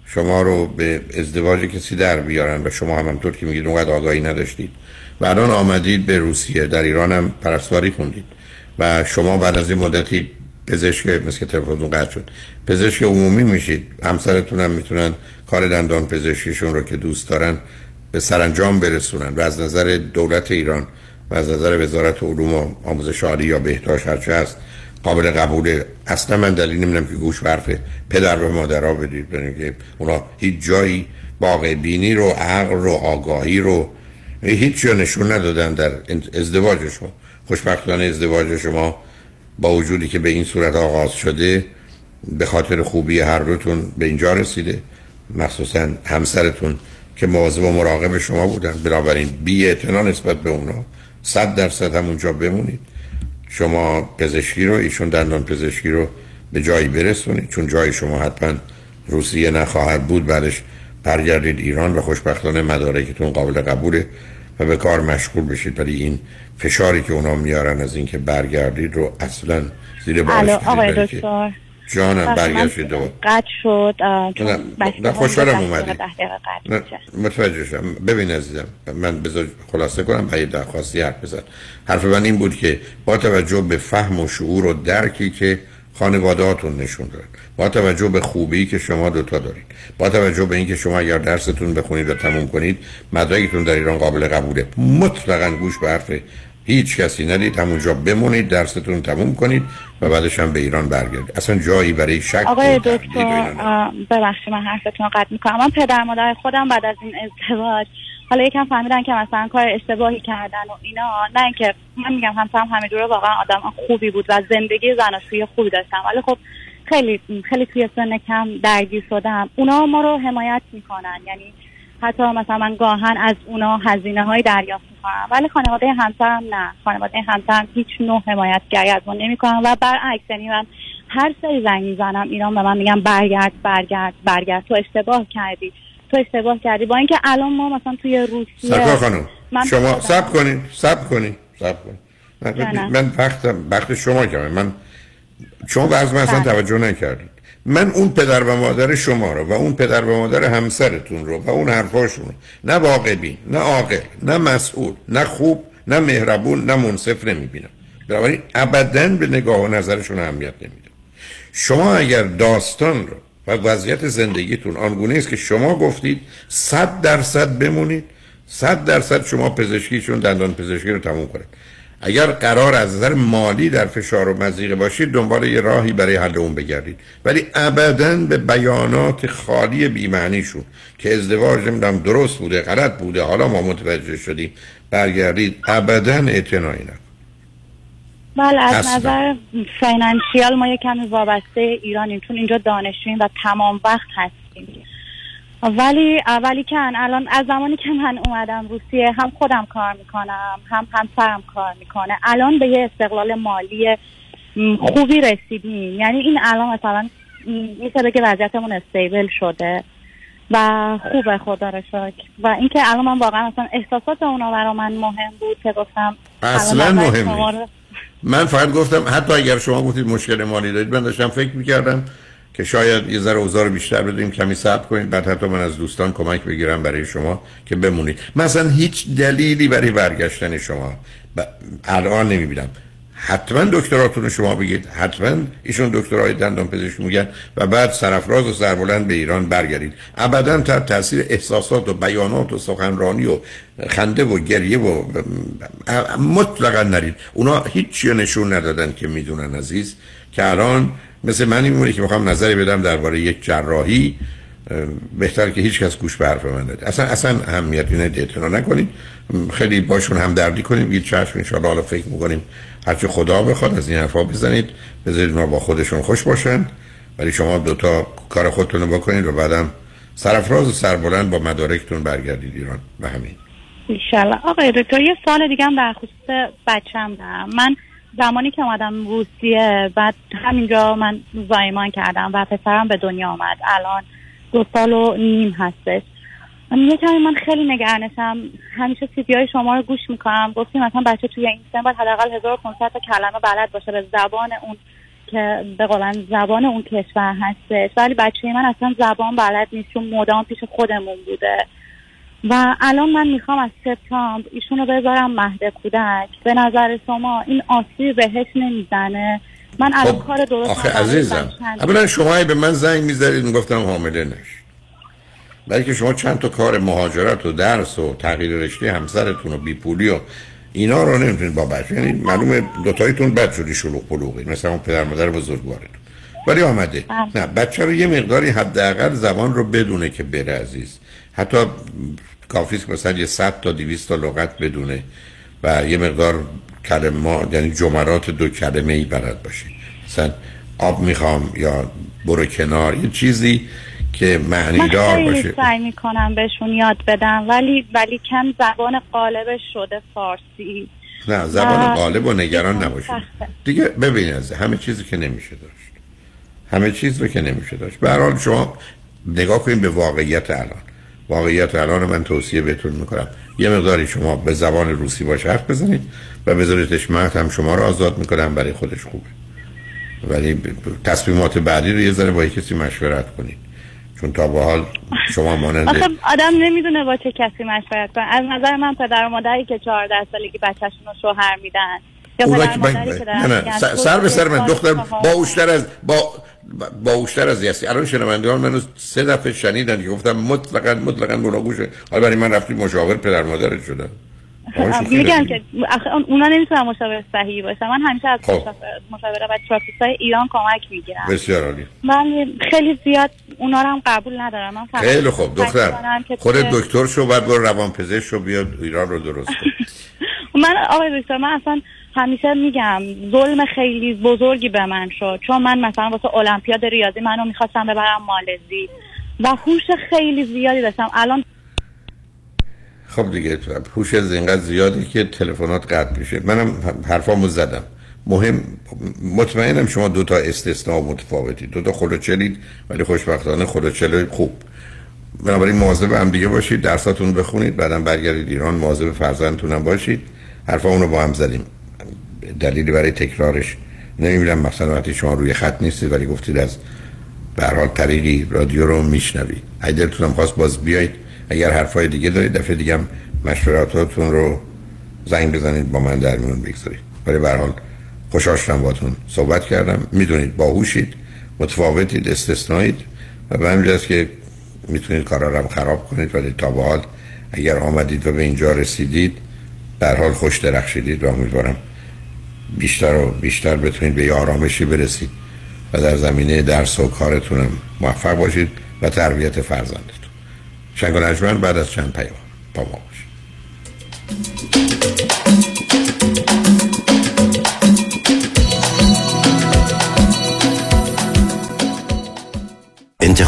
شما رو به ازدواج کسی در بیارن و شما هم همطور که میگید اونقدر آگاهی نداشتید و الان آمدید به روسیه. در ایران هم پرستواری خوندید و شما بعد از این مدتی پزشک مثل که تلفنتون قطع شد. پزشک عمومی میشید. همسرتون هم می‌تونن کار دندان پزشکیشون رو که دوست دارن به سرانجام برسونن و از نظر دولت ایران و از نظر وزارت علوم و آموزش عالی یا بهداشت هرچه هست قابل قبوله اصلا من دلیل نمی‌دونم که گوش برف پدر و مادرها بدید که اونا هیچ جایی باقی بینی رو عقل رو آگاهی رو هیچ جا نشون ندادن در ازدواج شما. خوشبختانه ازدواج شما با وجودی که به این صورت آغاز شده به خاطر خوبی هر دوتون به اینجا رسیده. مخصوصا همسرتون که مواظب و مراقب شما بودن. بنابراین بی نسبت به اونا صد درصد همونجا بمونید. شما پزشکی رو ایشون دندان پزشکی رو به جایی برسونید. چون جای شما حتما روسیه نخواهد بود. بعدش برگردید ایران و خوشبختانه مدارکتون قابل قبوله. و به کار مشغول بشید. ولی این فشاری که اونا میارن از اینکه برگردید رو اصلا زیر بارش آقای دکتر. جانم برگشتید. دو قد شد نه خوشحالم اومدی. متوجه شدم. ببین عزیزم من بذار خلاصه کنم برای درخواستی حرف بزن. حرف من این بود که با توجه به فهم و شعور و درکی که خانوادهاتون نشون دارن با توجه به خوبی که شما دوتا دارید. با توجه به اینکه شما اگر درستون بخونید و تموم کنید مدرکتون در ایران قابل قبوله. مطلقا گوش به حرف هیچ کسی ندید. همونجا بمونید درستون تموم کنید و بعدش هم به ایران برگردید. اصلا جایی برای شک آقای دکتر ببخشید من حرفتون رو قطع می‌کنم. من پدر مادر خودم بعد از این ازدواج حالا یکم فهمیدن که مثلا کار اشتباهی کردن و اینا. نه اینکه من میگم همسرم همه واقعا آدم خوبی بود و زندگی زناشویی خوبی داشتم. ولی خب خیلی خیلی توی سن کم درگیر شدم. اونا ما رو حمایت می‌کنن. یعنی حتی مثلا من گاهن از اونا هزینه های دریافت می‌کنم. ولی خانواده همسرم نه. خانواده همسرم هیچ نوع حمایتگری از ما نمی‌کنن و برعکس یعنی من هر سری زنگ می‌زنم ایران به من میگم برگرد برگرد برگرد. تو اشتباه کردی. تو اشتباه کردی. با اینکه الان ما مثلا توی روسیه سکا خانم شما سب کنید سب کنید سب کنید من, من وقت وقت شما کردم من شما به من اصلا بله. توجه نکردید. من اون پدر و مادر شما رو و اون پدر و مادر همسرتون رو و اون حرفاشون رو نه واقعی نه عاقل نه مسئول نه خوب نه مهربون نه منصف نمی‌بینم. بنابراین ابدا به نگاه و نظرشون اهمیت نمیدم شما اگر داستان رو و وضعیت زندگیتون آنگونه است که شما گفتید صد درصد بمونید صد درصد شما پزشکیشون دندان پزشکی رو تموم کنید. اگر قرار از نظر مالی در فشار و مزیقه باشید دنبال یه راهی برای حل اون بگردید. ولی ابدا به بیانات خالی بیمعنیشون که ازدواج نمی‌دونم درست بوده غلط بوده حالا ما متوجه شدیم برگردید. ابدا اعتنایی نکن بله از نظر فینانشیال ما یه کمی وابسته ایرانیم چون اینجا دانشجوییم و تمام وقت هستیم. ولی اولی کن الان از زمانی که من اومدم روسیه هم خودم کار می‌کنم هم همسرم کار می‌کنه. الان به یه استقلال مالی خوبی رسیدیم. یعنی این الان مثلا میشه بگه وضعیتمون استیبل شده و خوبه خدا رو شکر. و اینکه الان من واقعا مثلا احساسات اونا برا من مهم بود که گفتم اصلا مهم من فقط گفتم حتی اگر شما گفتید مشکل مالی دارید من داشتم فکر می‌کردم که شاید یه ذره اوزار بیشتر بدیم کمی صبر کنید بعد حتی من از دوستان کمک بگیرم برای شما که بمونید. مثلا هیچ دلیلی برای برگشتن شما ب... الان نمی‌بینم. حتما دکتراتون شما بگید. حتما ایشون دکترای دندان پزشکی میگن و بعد سرفراز و سربلند به ایران برگردید. ابدا تحت تاثیر احساسات و بیانات و سخنرانی و خنده و گریه و مطلقا نرید. اونا هیچی نشون ندادن که می‌دونن عزیز. که الان مثل من این که می‌خوام نظری بدم درباره یک جراحی بهتر که هیچ کس گوش به حرف من نده. اصلا اصلا اهمیتی نده نکنید. خیلی باشون هم دردی کنیم یه چشم انشاءالله حالا فکر می‌کنیم هرچی خدا بخواد از این حرفا بزنید. بذارید ما با خودشون خوش باشن. ولی شما دوتا کار خودتون رو بکنید و بعدم سرفراز و سربلند با مدارکتون برگردید ایران. و همین. انشالله آقای دکتر یه سال دیگه هم در خصوص بچم دارم. من زمانی که اومدم روسیه بعد همینجا من زایمان کردم و پسرم به دنیا آمد الان دو سال و نیم هستش. یه کمی من خیلی نگرانشم. همیشه سیدی های شما رو گوش می‌کنم. گفتیم مثلا بچه توی این سن باید حداقل 1500 تا کلمه بلد باشه به زبان اون که به قولن زبان اون کشور هستش. ولی بچه من اصلا زبان بلد نیست چون مدام پیش خودمون بوده. و الان من می‌خوام از سپتامبر ایشون رو بذارم مهد کودک. به نظر شما این آسیب بهش نمی‌زنه؟ من الان خب، کار درست آخه عزیزم. اولا شما به من زنگ می‌ذارید می‌گفتم حامله نش. بلکه شما چند تا کار مهاجرت و درس و تغییر رشته همسرتون و بیپولی و اینا رو نمی‌تونید با بچه. یعنی معلومه دوتاییتون بد شدی شلوغ پلوغی مثلا اون پدر مادر بزرگوارتون. ولی آمده. نه بچه رو یه مقداری حداقل زبان رو بدونه که بره عزیز. حتی کافیست که مثلا یه 100 تا 200 تا لغت بدونه و یه مقدار کلمه یعنی جملات دو کلمه ای بلد باشه. مثلا آب می‌خوام یا برو کنار یه چیزی که معنی من دار باشه. سعی می‌کنم بهشون یاد بدم ولی ولی کم زبان قالبش شده فارسی. نه زبان غالب و نگران نباشید. دیگه ببین از همه چیزی که نمیشه داشت. همه چیز رو که نمیشه داشت. به هر حال شما نگاه کنید به واقعیت الان. واقعیت الان من توصیه بهتون می‌کنم. یه مقداری شما به زبان روسی باش حرف بزنید و بذاریدش مرد هم شما رو آزاد می‌کنم. برای خودش خوبه. ولی تصمیمات بعدی رو یه ذره با کسی مشورت کنید. چون تا به حال شما مانند آخه آدم نمی‌دونه با چه کسی مشورت کنه. از نظر من پدر و مادری که 14 سالگی بچهشون رو شوهر میدن یا پدر که و مادری که نه نه سر- به سر من. دختر باوشتر از با باوشتر از یستی الان شنوندگان منو سه دفعه شنیدن که گفتم مطلقا مطلقا گناگوشه حالا برای من رفتی مشاور پدر مادرت شدن. میگم. که آخه اون- اونا نمی‌تونن مشاور صحیحی باشن من همیشه از خب. مشاور- مشاوره و تراپیست های ایران کمک می‌گیرم. بسیار عالی. من خیلی زیاد اونا رو هم قبول ندارم. من خیلی خوب دختر. خودت دکتر شو بعد برو روان پزشک شو بیاد ایران رو درست کن. من آقای دکتر من اصلا همیشه میگم ظلم خیلی بزرگی به من شد. چون من مثلا واسه المپیاد ریاضی منو می‌خواستم ببرم مالزی. و هوش خیلی زیادی داشتم. الان خب دیگه پوش از اینقدر زیادی که تلفنات قطع میشه. منم حرفامو زدم. مهم مطمئنم شما دو تا استثناء متفاوتی. دو تا خلوچلید ولی خوشبختانه خلوچل خوب. بنابراین مواظب هم دیگه باشید درساتون بخونید بعدم برگردید ایران مواظب فرزندتون هم باشید. حرفامون رو با هم زدیم. دلیلی برای تکرارش نمی‌بینم. مثلا وقتی شما روی خط نیستید ولی گفتید از به حال طریقی رادیو رو میشنوید. اگه دلتون هم خواست باز بیایید. اگر حرفای دیگه دارید دفعه دیگه هم مشوراتاتون رو زنگ بزنید با من در میون بگذارید. ولی به حال خوشحال شدم باتون صحبت کردم. می‌دونید باهوشید متفاوتید استثنایید و به همین جاست که می‌تونید کارا رو خراب کنید ولی تا به حال اگر آمدید و به اینجا رسیدید در حال خوش درخشیدید و امیدوارم بیشتر و بیشتر بتونید به آرامشی برسید و در زمینه درس و کارتونم موفق باشید و تربیت فرزندتون. شنگ بعد از چند پیام با ما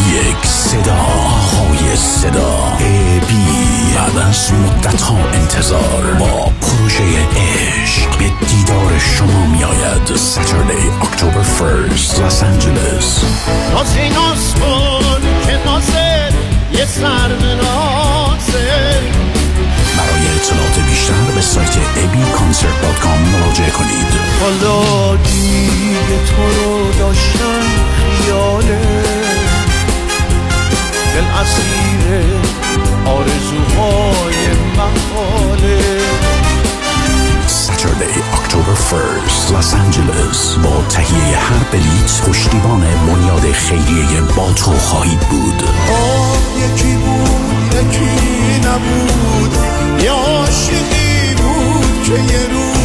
یک صدا های صدا. ای بی. بعد از مدت ها انتظار با پروژه عشق. به دیدار شما می آید ساترلی اکتبر فرست لس آنجلس نازی ناز کن که نازه یه سر برای اطلاعات بیشتر به سایت abconcert.com مراجعه کنید. حالا دیگه تو رو داشتم خیاله. دل اسیر آرزوهای محاله. ساترلی اکتبر فرست لس آنجلس با تهیه هر بلیت پشتیبان بنیاد خیریه با تو خواهید بود. آه یکی بود یکی نبود. یه عاشقی بود که یه روز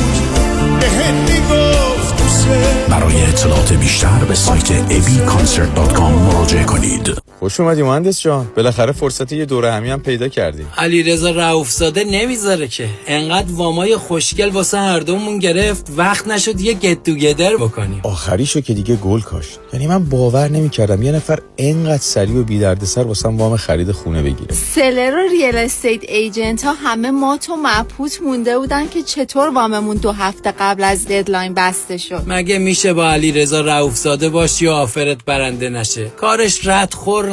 می‌گفت دوست. برای اطلاعات بیشتر به سایت abconcert.com مراجعه کنید. خوش اومدی مهندس جان. بالاخره فرصت یه دوره همی هم پیدا کردی علی رضا رؤوفزاده نمی‌ذاره که. انقدر وامای خوشگل واسه هر دومون گرفت وقت نشد یه گت توگیدر بکنیم. آخریشو که دیگه گل کاشت. یعنی من باور نمی‌کردم یه نفر انقدر سریع و بی دردسر واسم وام خرید خونه بگیره. seller و real estate agent ها همه مات و مبهوت مونده بودن که چطور واممون دو هفته قبل از deadline بسته شد. مگه میشه با علی رضا رؤوفزاده باشی و offer ت برنده نشه؟ کارش رد خور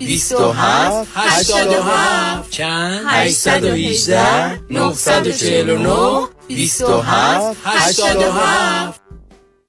27 87 چند؟ 818 949 27 87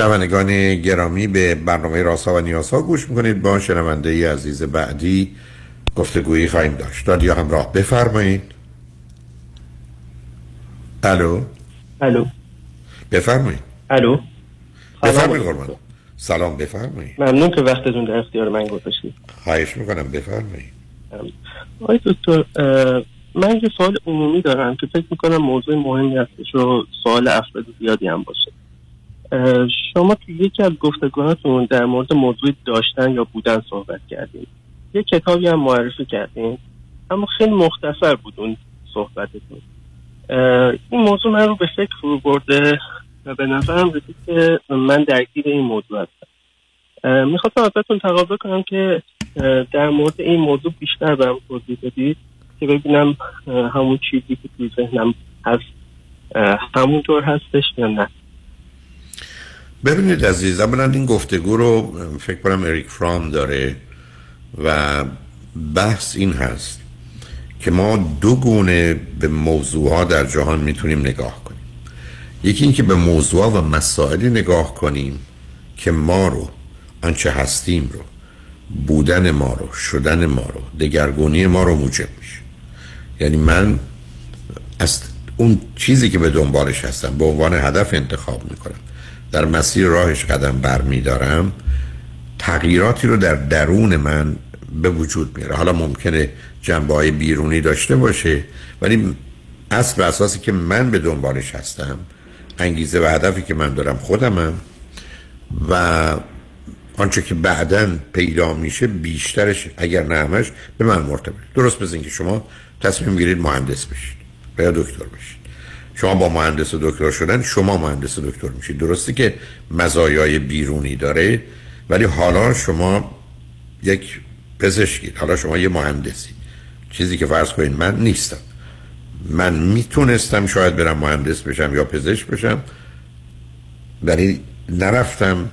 شنوندگان گرامی به برنامه راسا و نیاسا گوش می‌کنید. با شنونده ای عزیز بعدی گفتگویی خواهیم داشت. رادیو همراه بفرمایید. الو؟ الو. بفرمایید. الو. بفرمایید قربان. سلام بفرمایید. ممنون که وقتتون در اختیار من گذاشتید. خواهش می‌کنم بفرمایید. آقای دکتر من یه سوال عمومی دارم که فکر می‌کنم موضوع مهمی هستش و سوال افراد زیادی هم باشه. شما تو یکی از گفتگوهاتون در مورد موضوع داشتن یا بودن صحبت کردیم یه کتابی هم معرفی کردیم اما خیلی مختصر بود اون صحبتتون. این موضوع من رو به فکر فرو برده و به نظرم رسید که من درگیر این موضوع هستم. می‌خواستم ازتون تقاضا کنم که در مورد این موضوع بیشتر برم توضیح بدید که ببینم همون چیزی که توی ذهنم هست. همونطور هستش یا نه. ببینید عزیز اولا این گفتگو رو فکر کنم اریک فرام داره و بحث این هست که ما دو گونه به موضوع ها در جهان می‌تونیم نگاه کنیم. یکی اینکه به موضوع و مسائلی نگاه کنیم که ما رو آنچه هستیم رو بودن ما رو شدن ما رو دگرگونی ما رو موجب میشه. یعنی من از اون چیزی که به دنبالش هستم به عنوان هدف انتخاب می‌کنم. در مسیر راهش قدم بر میدارم تغییراتی رو در درون من به وجود میاره. حالا ممکنه جنبه های بیرونی داشته باشه ولی اصل و اساسی که من به دنبالش هستم انگیزه و هدفی که من دارم خودمم و آنچه که بعدا پیدا میشه بیشترش اگر نه همش به من مرتبط درست بزنین که شما تصمیم گیرید مهندس بشید و یا دکتر بشید. شما با مهندس دکتر شدن شما مهندس دکتر میشید. درسته که مزایای بیرونی داره ولی حالا شما یک پزشکید حالا شما یه مهندسی. چیزی که فرض کنید من نیستم. من می‌تونستم شاید برم مهندس بشم یا پزشک بشم ولی نرفتم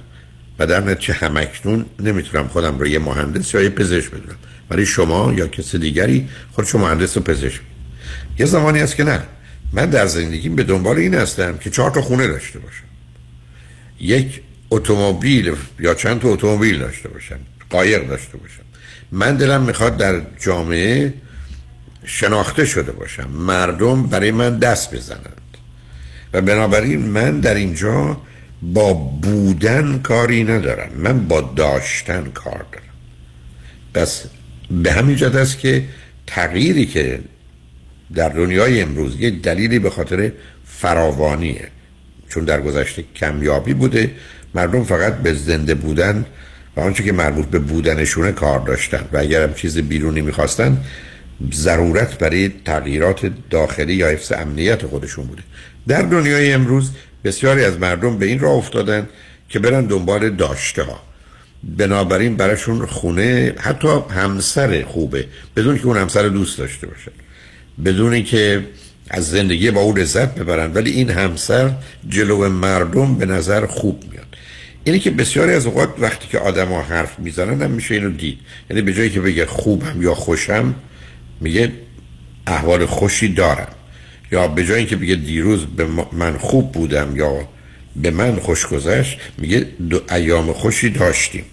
و در نتیجه همکنون نمی‌تونم خودم رو یه مهندس یا یه پزشک بدونم. ولی شما یا کسی دیگری خودشو مهندس و پزشک. یه زمانی هست که نه. من در زندگیم به دنبال این هستم که چهار تا خونه داشته باشم. یک اتومبیل یا چند تا اتومبیل داشته باشم قایق داشته باشم. من دلم می‌خواد در جامعه شناخته شده باشم. مردم برای من دست بزنند. و بنابراین من در اینجا با بودن کاری ندارم. من با داشتن کار دارم. پس به همین جد است که تغییری که در دنیای امروز یه دلیلی به خاطر فراوانیه. چون در گذشته کمیابی بوده مردم فقط به زنده بودن و آنچه که مربوط به بودنشونه کار داشتن. و اگر هم چیز بیرونی می‌خواستن ضرورت برای تغییرات داخلی یا حفظ امنیت خودشون بوده. در دنیای امروز بسیاری از مردم به این راه افتادن که برن دنبال داشته ها بنابراین براشون خونه حتی همسر خوبه بدون که اون همسر دوست داشته باشن بدون که از زندگی با اون لذت ببرن ولی این همسر جلو مردم به نظر خوب میاد. اینی که بسیاری از اوقات وقتی که آدما حرف می‌زنن هم میشه اینو دید. یعنی به جایی که بگه خوبم یا خوشم میگه احوال خوشی دارم. یا به جایی که بگه دیروز به من خوب بودم یا به من خوش گذشت میگه دو ایام خوشی داشتیم.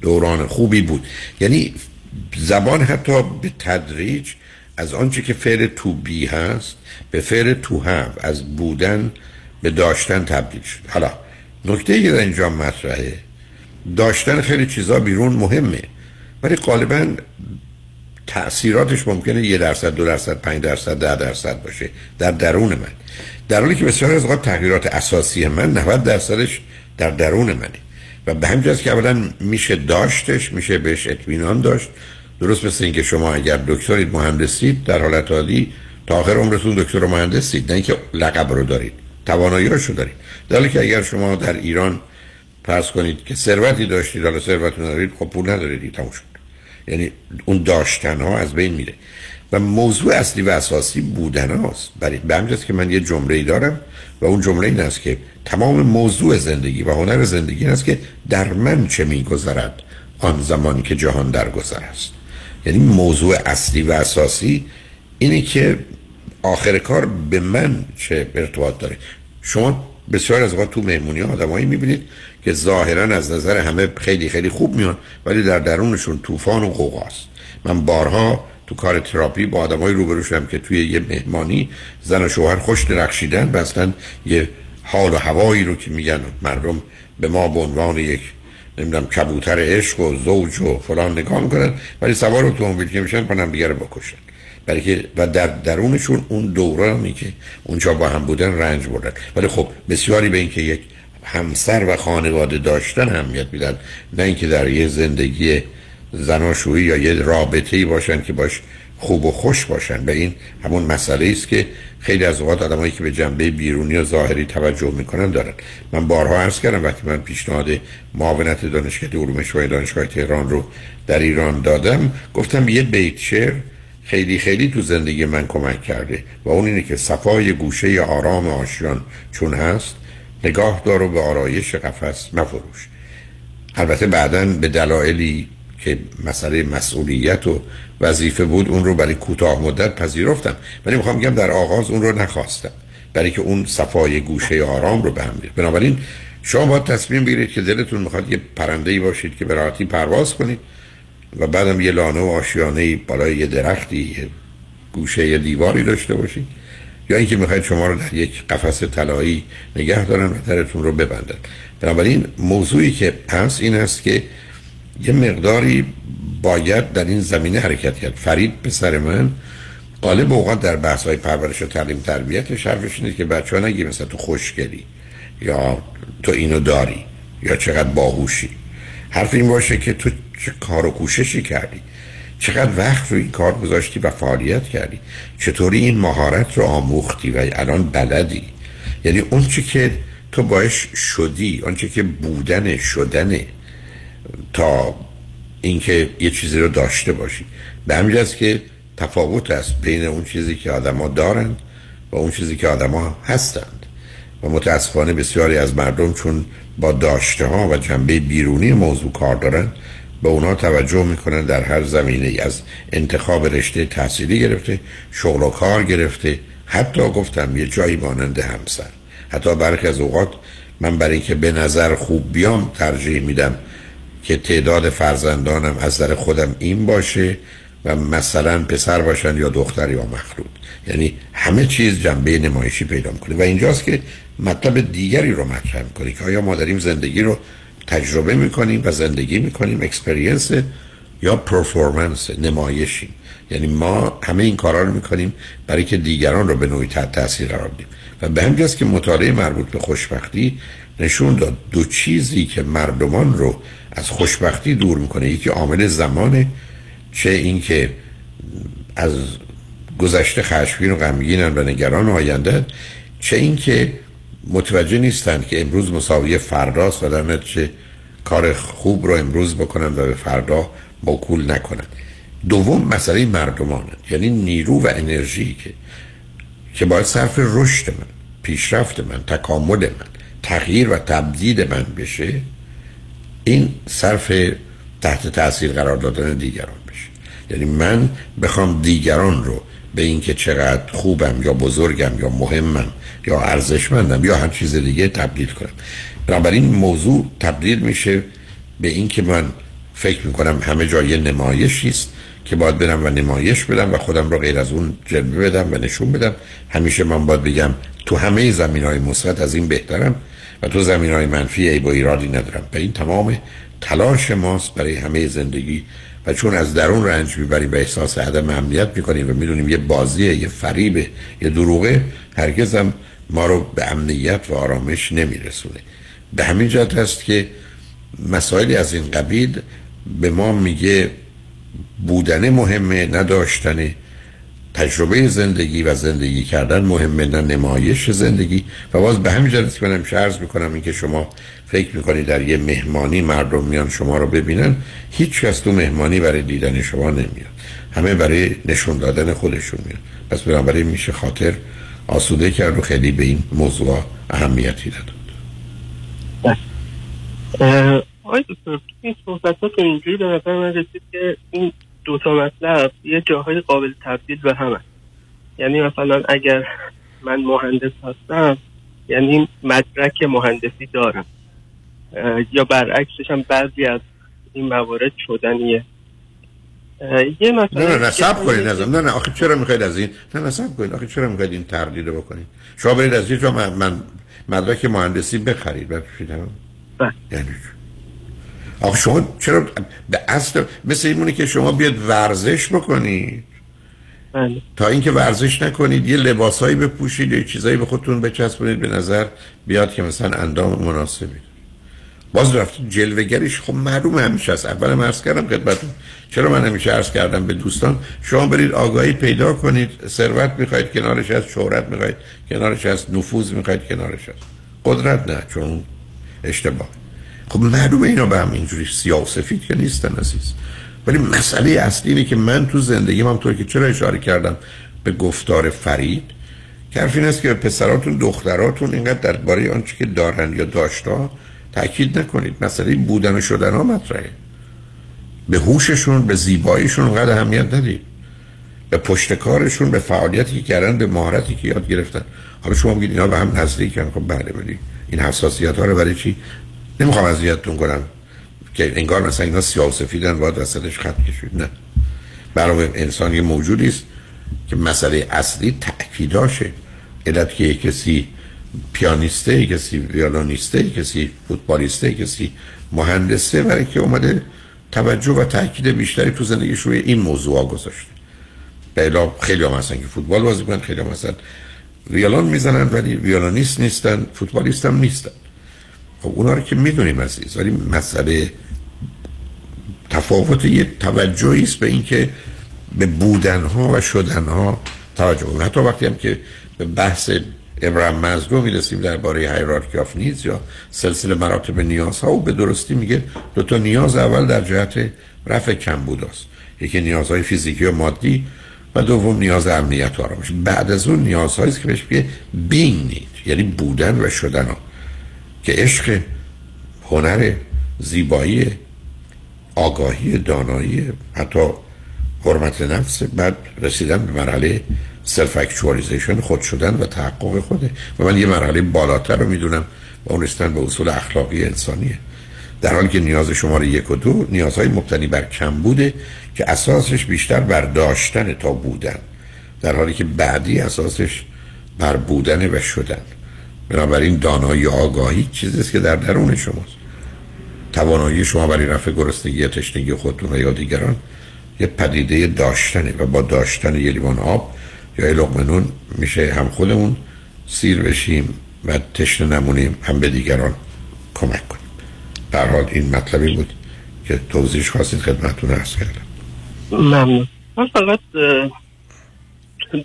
دوران خوبی بود. یعنی زبان حتی به تدریج از آنچه که فعل تو بی هست به فعل تو هم از بودن به داشتن تبدیل شد. حالا نکته در اینجا مطرحه. داشتن خیلی چیزا بیرون مهمه ولی غالبا تأثیراتش ممکنه یه درصد دو درصد پنج درصد ده درصد باشه. در درون من. در حالی که بسیار از اوقات تغییرات اساسی من 90 درصدش در درون منه. و به همین که اولا میشه داشتش میشه بهش اطمینان داشت درست مثل اینکه شما اگر دکترید مهندسید در حالت عادی تا آخر عمرتون دکتر و مهندسید نه اینکه لقب رو دارید توانایی‌هاشو دارید. در که اگر شما در ایران فرض کنید که ثروتی داشتید حالا ثروتتون ندارید خب پول ندارید تموم شد. یعنی اون داشتن ها از بین میره. و موضوع اصلی و اساسی بودن هاست. برای به که من یه جمله ای دارم و اون جمله این است که تمام موضوع زندگی و هنر زندگی این است که در من چه میگذرد آن زمانی که جهان در گذر است. یعنی موضوع اصلی و اساسی اینه که آخر کار به من چه ارتباط داره. شما بسیار از وقت تو مهمونی آدمایی می‌بینید که ظاهرا از نظر همه خیلی خیلی خوب میان ولی در درونشون طوفان و قوقاست من بارها تو کار تراپی با آدمای روبرو شدم که توی یه مهمانی زن و شوهر خوش درخشیدن و یه حال و هوایی رو که میگن مردم به ما به عنوان یک نمی‌دونم کبوتر عشق و زوج و فلان نگاه می‌کنن ولی سوار اتومبیل که میشن پنم دیگر بکشن. برای که و در درونشون اون دورانی که اونجا با هم بودن رنج بردن. ولی خب بسیاری به اینکه یک همسر و خانواده داشتن اهمیت میدن. نه اینکه در یه زندگی زناشویی یا یه رابطه ای باشن که باش خوب و خوش باشن به این همون مسئله است که خیلی از اوقات آدمایی که به جنبه بیرونی و ظاهری توجه می‌کنن دارن. من بارها عرض کردم وقتی من پیشنهاد معاونت دانشکده علوم شوی دانشگاه تهران رو در ایران دادم گفتم یه بیت شعر خیلی خیلی تو زندگی من کمک کرده و اون اینه که صفای گوشه آرام آشیان چون هست نگاه دارو به آرایش قفس مفروش. البته بعدا به دلایلی که مسئله مسئولیت و وظیفه بود اون رو برای کوتاه مدت پذیرفتم. ولی می‌خوام بگم در آغاز اون رو نخواستم. برای که اون صفای گوشه آرام رو به هم بنابراین شما باید تصمیم بگیرید که دلتون می‌خواد یه پرنده ای باشید که به راحتی پرواز کنید و بعدم یه لانه و آشیانه بالای یه درختی یه گوشه یه دیواری داشته باشید. یا اینکه می‌خواید شما رو در یک قفس طلایی نگه دارن و درتون رو ببندن. بنابراین موضوعی که هست این است که یه مقداری باید در این زمینه حرکت کرد. فرید پسر من قالب اوقات در بحث های پرورش و تعلیم تربیت حرفش اینه که بچه ها نگی مثلا تو خوشگلی یا تو اینو داری یا چقدر باهوشی. حرف این باشه که تو چه کار و کوششی کردی. چقدر وقت رو این کار گذاشتی و فعالیت کردی. چطوری این مهارت رو آموختی و الان بلدی. یعنی اون چی که تو باش شدی اون که بودن شدنه تا اینکه یه چیزی رو داشته باشی. به همین که تفاوت است بین اون چیزی که آدما دارند و اون چیزی که آدما هستند. و متاسفانه بسیاری از مردم چون با داشته ها و جنبه بیرونی موضوع کار دارن به اونا توجه می‌کنن در هر زمینه از انتخاب رشته تحصیلی گرفته شغل و کار گرفته حتی گفتم یه جایی مانند همسر. حتی برخی از اوقات من برای اینکه به نظر خوب بیام ترجیح میدم که تعداد فرزندانم از در خودم این باشه و مثلا پسر باشن یا دختر یا مخلوط. یعنی همه چیز جنبه نمایشی پیدا می‌کنه. و اینجاست که مطلب دیگری رو مطرح می‌کنه که آیا ما داریم زندگی رو تجربه می‌کنیم و زندگی می‌کنیم experience یا performance نمایشیم یعنی ما همه این کارا رو می‌کنیم برای که دیگران رو به نوعی تحت تاثیر قرار بدیم. و به همین جاست که مطالعه مربوط به خوشبختی نشون داد دو چیزی که مردمان رو از خوشبختی دور می‌کنه. یکی عامل زمانه چه اینکه از گذشته خشمگین و غمگینن و نگران آینده چه اینکه متوجه نیستند که امروز مساوی فرداست و در نتیجه کار خوب رو امروز بکنن و به فردا موکول نکنن. دوم مسئله مردمانه. یعنی نیرو و انرژی که که باید صرف رشد من پیشرفت من تکامل من تغییر و تبدیل من بشه این صرف تحت تاثیر قرار دادن دیگران بشه. یعنی من بخوام دیگران رو به اینکه چقدر خوبم یا بزرگم یا مهمم یا ارزشمندم یا هر چیز دیگه تبدیل کنم. بنابراین موضوع تبدیل میشه به اینکه من فکر می‌کنم همه جای نمایشی است که باید برم و نمایش بدم و خودم رو غیر از اون جلوه بدم و نشون بدم. همیشه من باید بگم تو همه زمین های مثبت از این بهترم. و تو زمین های منفی ای با ایرادی ندارم. به این تمام تلاش ماست برای همه زندگی و چون از درون رنج می‌بریم و احساس عدم امنیت می‌کنیم و می‌دونیم یه بازیه یه فریبه یه دروغه هرگز هم ما رو به امنیت و آرامش نمیرسونه. به همین جهت هست که مسائلی از این قبیل به ما میگه بودن مهمه نداشتن تجربه زندگی و زندگی کردن مهمه نه نمایش زندگی. و باز به همین جهت که من عرض می‌کنم اینکه شما فکر می‌کنید در یه مهمانی مردم میان شما رو ببینن هیچ کس تو مهمانی برای دیدن شما نمیاد. همه برای نشون دادن خودشون میاد پس بنابراین میشه خاطر آسوده کرد و خیلی به این موضوع اهمیتی داد آقای دکتر این صحبت ها که اینجوری به نظر من رسید که این دو تا مطلب یه جاهای قابل تبدیل به هم هست. یعنی مثلا اگر من مهندس هستم یعنی مدرک مهندسی دارم. یا برعکسش هم بعضی از این موارد شدنیه. یه مثلا نه نه نه سب کنید نه نه آخه چرا می‌خواید از این؟ نه نه سب کنید آخه چرا می‌خواید این تقلید رو بکنید؟ شما برید از یه جا من, من مدرک مهندسی بخرید بفرشید یعنی آخه شما چرا به اصل مثل اینمونه که شما بیاد ورزش بکنید. بله. تا اینکه ورزش نکنید یه لباسهایی بپوشید یه چیزایی به خودتون بچسبونید به نظر بیاد که مثلا اندام مناسبی. باز رفت جلوگریش خب معلوم همیشه است. اول عرض کردم خدمتتون. چرا من همیشه عرض کردم به دوستان؟ شما برید آگاهی پیدا کنید ثروت می‌خواید کنارش از شهرت می‌خواید کنارش از نفوذ می‌خواید کنارش از قدرت نه چون اشتباه. خب معلومه اینا به هم اینجوری سیاه و که نیستن عزیز. ولی مسئله اصلی اینه که من تو زندگی هم طور که چرا اشاره کردم به گفتار فرید که حرف این است که پسراتون دختراتون اینقدر درباره آنچه که دارن یا داشتا تاکید نکنید. مسئله بودن و شدن ها مطرحه. به هوششون به زیباییشون اونقدر اهمیت ندید. به پشتکارشون به فعالیتی که کردن به مهارتی که یاد گرفتن. حالا شما میگید اینا به هم نزدیکن. خب بله ولی این حساسیت ها رو برای چی نمی‌خوام اذیتتون کنم. که انگار مثلا اینا سیاه سفیدن باید وسطش خط کشید. نه. برای انسان یه موجودی است که مسئله اصلی تأکیداشه. علت که کسی پیانیسته کسی ویولونیسته کسی فوتبالیسته کسی مهندسه برای که اومده توجه و تاکید بیشتری تو زندگیش روی این موضوع ها گذاشته. به خیلی هم هستن که فوتبال بازی کنن خیلی هم هستن. ویولون می‌زنن ولی ویولونیست نیستن فوتبالیست هم نیستن. خب اونا رو که می‌دونیم عزیز ولی مسئله تفاوت یه توجهی است به اینکه به بودن ها و شدن ها توجه کنیم. حتی وقتی هم که به بحث ابراهیم مزلو می‌رسیم درباره هایرارکی آف نیز یا سلسله مراتب نیازها و به درستی میگه دو تا نیاز اول در جهت رفع کمبود است یکی نیازهای فیزیکی و مادی و دوم نیاز امنیت و آرامش. بعد از اون نیازهایی است که بهش میگه need یعنی بودن و شدن ها که عشق هنر زیبایی آگاهی دانایی حتی حرمت نفس. بعد رسیدن به مرحله self actualization خود شدن و تحقق خود و من یه مرحله بالاتر رو می‌دونم و اون رسیدن به اصول اخلاقی انسانیه. در حالی که نیاز شماره یک و دو نیازهای مبتنی بر کم بوده که اساسش بیشتر بر داشتن تا بودن. در حالی که بعدی اساسش بر بودن و شدن. بنابراین دانایی آگاهی چیزی است که در درون شماست. توانایی شما برای رفع گرسنگی تشنگی خودتون و یا دیگران یه پدیده داشتنه و با داشتن یه لیوان آب یا یه لقمه میشه هم خودمون سیر بشیم و تشنه نمونیم هم به دیگران کمک کنیم. در حال این مطلبی بود که توضیح خواستید خدمتتون عرض کردم. ممنون. من فقط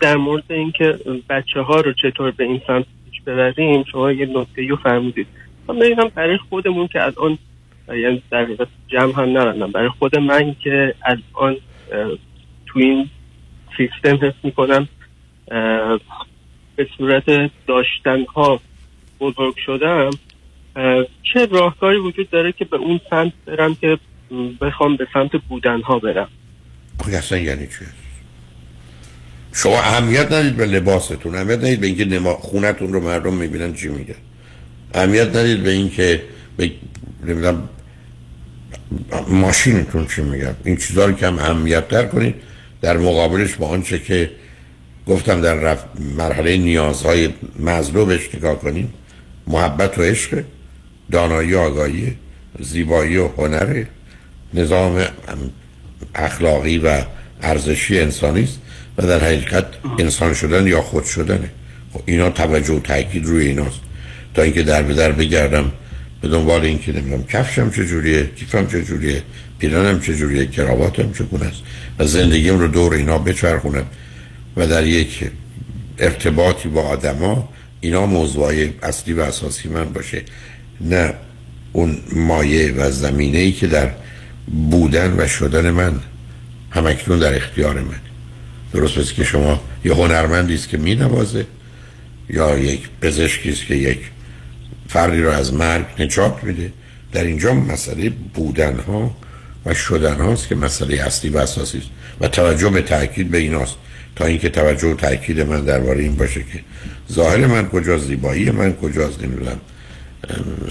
در مورد اینکه بچه ها رو چطور به این سمت ببریم شما یه نکته رو فرمودید. من بگم برای خودمون که الان اه، یعنی در جمع هم نرندم برای خود من که الان اه، تو این سیستم حس می‌کنم به صورت داشتن ها بزرگ شدم چه راهکاری وجود داره که به اون سمت برم که بخوام به سمت بودن ها برم؟ خب اصلا یعنی چی؟ شما اهمیت ندید به لباستون اهمیت ندید به اینکه نما خونتون رو مردم می‌بینن چی میگن. اهمیت ندید به اینکه به نمی‌دونم ماشینتون چی میگن. این چیزا رو کم اهمیت تر کنید. در مقابلش با آنچه که گفتم در رف... مرحله نیازهای مطلوبش نگاه کنیم محبت و عشق دانایی و آگاهی زیبایی و هنر نظام اخلاقی و ارزشی انسانی و در حقیقت انسان شدن یا خود شدنه. خب اینا توجه و تاکید روی ایناست. تا اینکه در به در بگردم به دنبال اینکه نمی‌دونم کفشم چجوریه کیفم چجوریه پیرانم چجوریه کراواتم چگونه است. و زندگیم رو دور اینا بچرخونم. و در یک ارتباطی با آدما اینا موضوعای اصلی و اساسی من باشه. نه اون مایه و زمینه ای که در بودن و شدن من همکنون در اختیار من. درست مثل که شما یه هنرمندی است که می نوازه یا یک پزشکی است که یک فردی رو از مرگ نجات میده. در اینجا مسئله بودن ها و شدن هاست که مسئله اصلی و اساسی است و توجه به تاکید به ایناست. تا اینکه توجه و تاکید من درباره این باشه که ظاهر من کجاست زیبایی من کجاست نمی‌دونم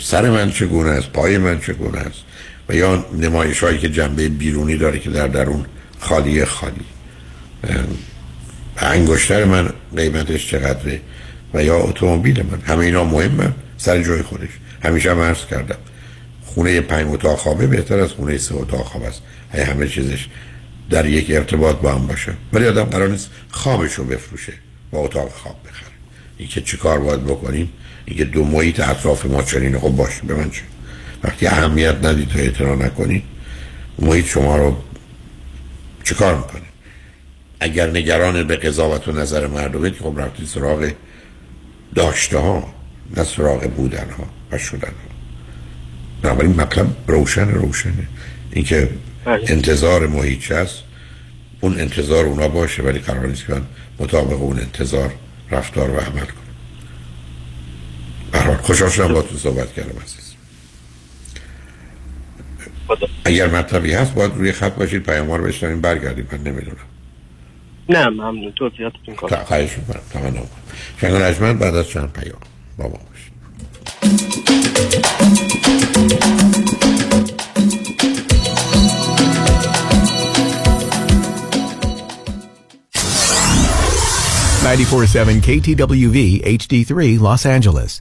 سر من چگونه است پای من چگونه است و یا نمایش هایی که جنبه بیرونی داره که در درون خالی خالی. انگشتر من قیمتش چقدره و یا اتومبیل من. همه اینا مهمه سر جای خودش. همیشه هم عرض کردم. خونه پنج اتاق خوابه بهتر از خونه سه اتاق خواب است. همه چیزش در یک ارتباط با هم باشه. ولی آدم قرار نیست خوابش رو بفروشه. با اتاق خواب بخره. این که چی کار باید بکنیم؟ این که دو محیط اطراف ما چنینه خب باشه به من چه؟ وقتی اهمیت ندید تا اعتنا نکنید محیط شما رو چه کار می‌کنه؟ اگر نگران به قضاوت و نظر مردمید خب رفتی سراغ داشته ها نه سراغ بودن ها و شدن ها بنابراین مطلب روشن روشنه اینکه انتظار محیط هست اون انتظار اونا باشه ولی قرار نیست که من مطابق اون انتظار رفتار و عمل کنم. برحال خوشحال شدم با تو صحبت کردم عزیز. اگر مطلبی هست باید روی خط باشید پیام رو بشنویم برگردیم من نمی‌دونم. نه ممنون توضیحاتتون کار خواهش می‌کنم تمام شنگ نجمن بعد از چند پیام با ما باشید 947 KTWV HD3 Los Angeles.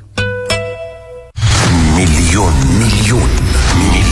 میلیون میلیون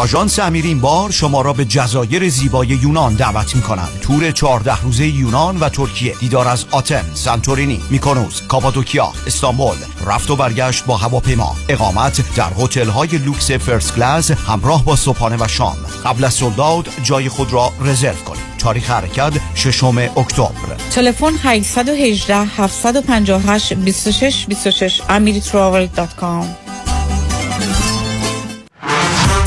آژانس امیر این بار شما را به جزایر زیبای یونان دعوت می کنند تور 14 روزه یونان و ترکیه. دیدار از آتن، سانتورینی، میکونوس، کاپادوکیا، استانبول. رفت و برگشت با هواپیما. اقامت در هتل های لوکس first class همراه با صبحانه و شام. قبل از sold out جای خود را رزرو کنید تاریخ حرکت ششم اکتبر. تلفن 818 758 26 26 amiritravel.com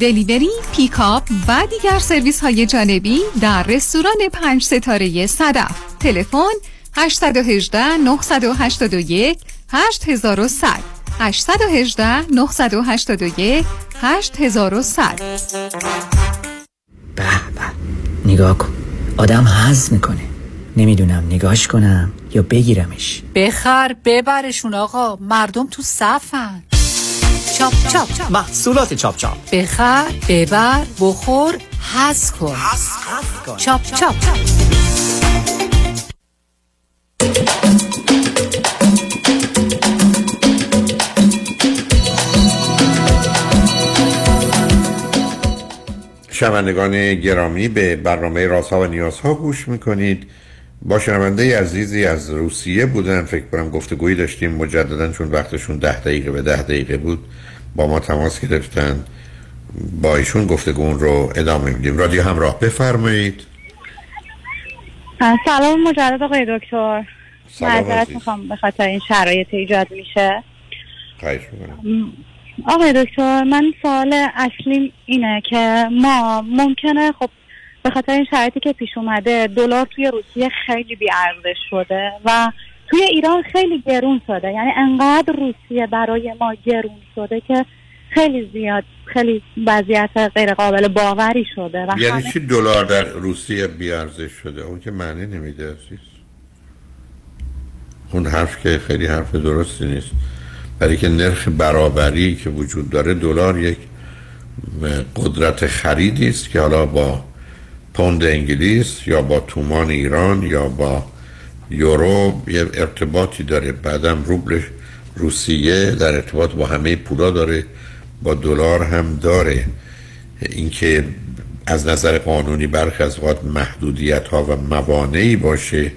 دلیوری، پیکاپ و دیگر سرویس های جانبی در رستوران پنج ستاره صدف. تلفن 818 981 8100 818 981 8100 به به نگاه کن. آدم حز می‌کنه. نمی‌دونم نگاش کنم یا بگیرمش. بخر ببرشون آقا. مردم تو صفن. چاپ چاپ. محصولات چاپ چاپ. بخر ببر بخور حز کن. چاپ چاپ. شنوندگان گرامی به برنامه رازها و نیازها گوش می‌کنید. با شنونده عزیزی از روسیه بودن فکر کنم گفتگویی داشتیم مجددا چون وقتشون ده دقیقه به ده دقیقه بود. با ما تماس گرفتن. با ایشون گفتگون رو ادامه میدیم. رادیو همراه بفرمایید. سلام مجدد آقای دکتر. معذرت. می‌خوام به خاطر این شرایط ایجاد میشه. آقای دکتر من سوال اصلیم اینه که ما ممکنه خب به خاطر این شرایطی که پیش اومده دلار توی روسیه خیلی بیارزش شده و توی ایران خیلی گرون شده. یعنی انقدر روسیه برای ما گرون شده که خیلی زیاد خیلی وضعیت غیر قابل باوری شده و یعنی چی دلار در روسیه بیارزش شده؟ اون که معنی نمیده عزیز. اون حرف که خیلی حرف درستی نیست. برای که نرخ برابری که وجود داره دلار یک قدرت خریدی است که حالا با پوند انگلیس یا با تومان ایران یا با یورو یه ارتباطی داره. بعدم روبل روسیه در ارتباط با همه پولا داره با دلار هم داره. اینکه از نظر قانونی برخی از اوقات محدودیت ها و موانعی باشه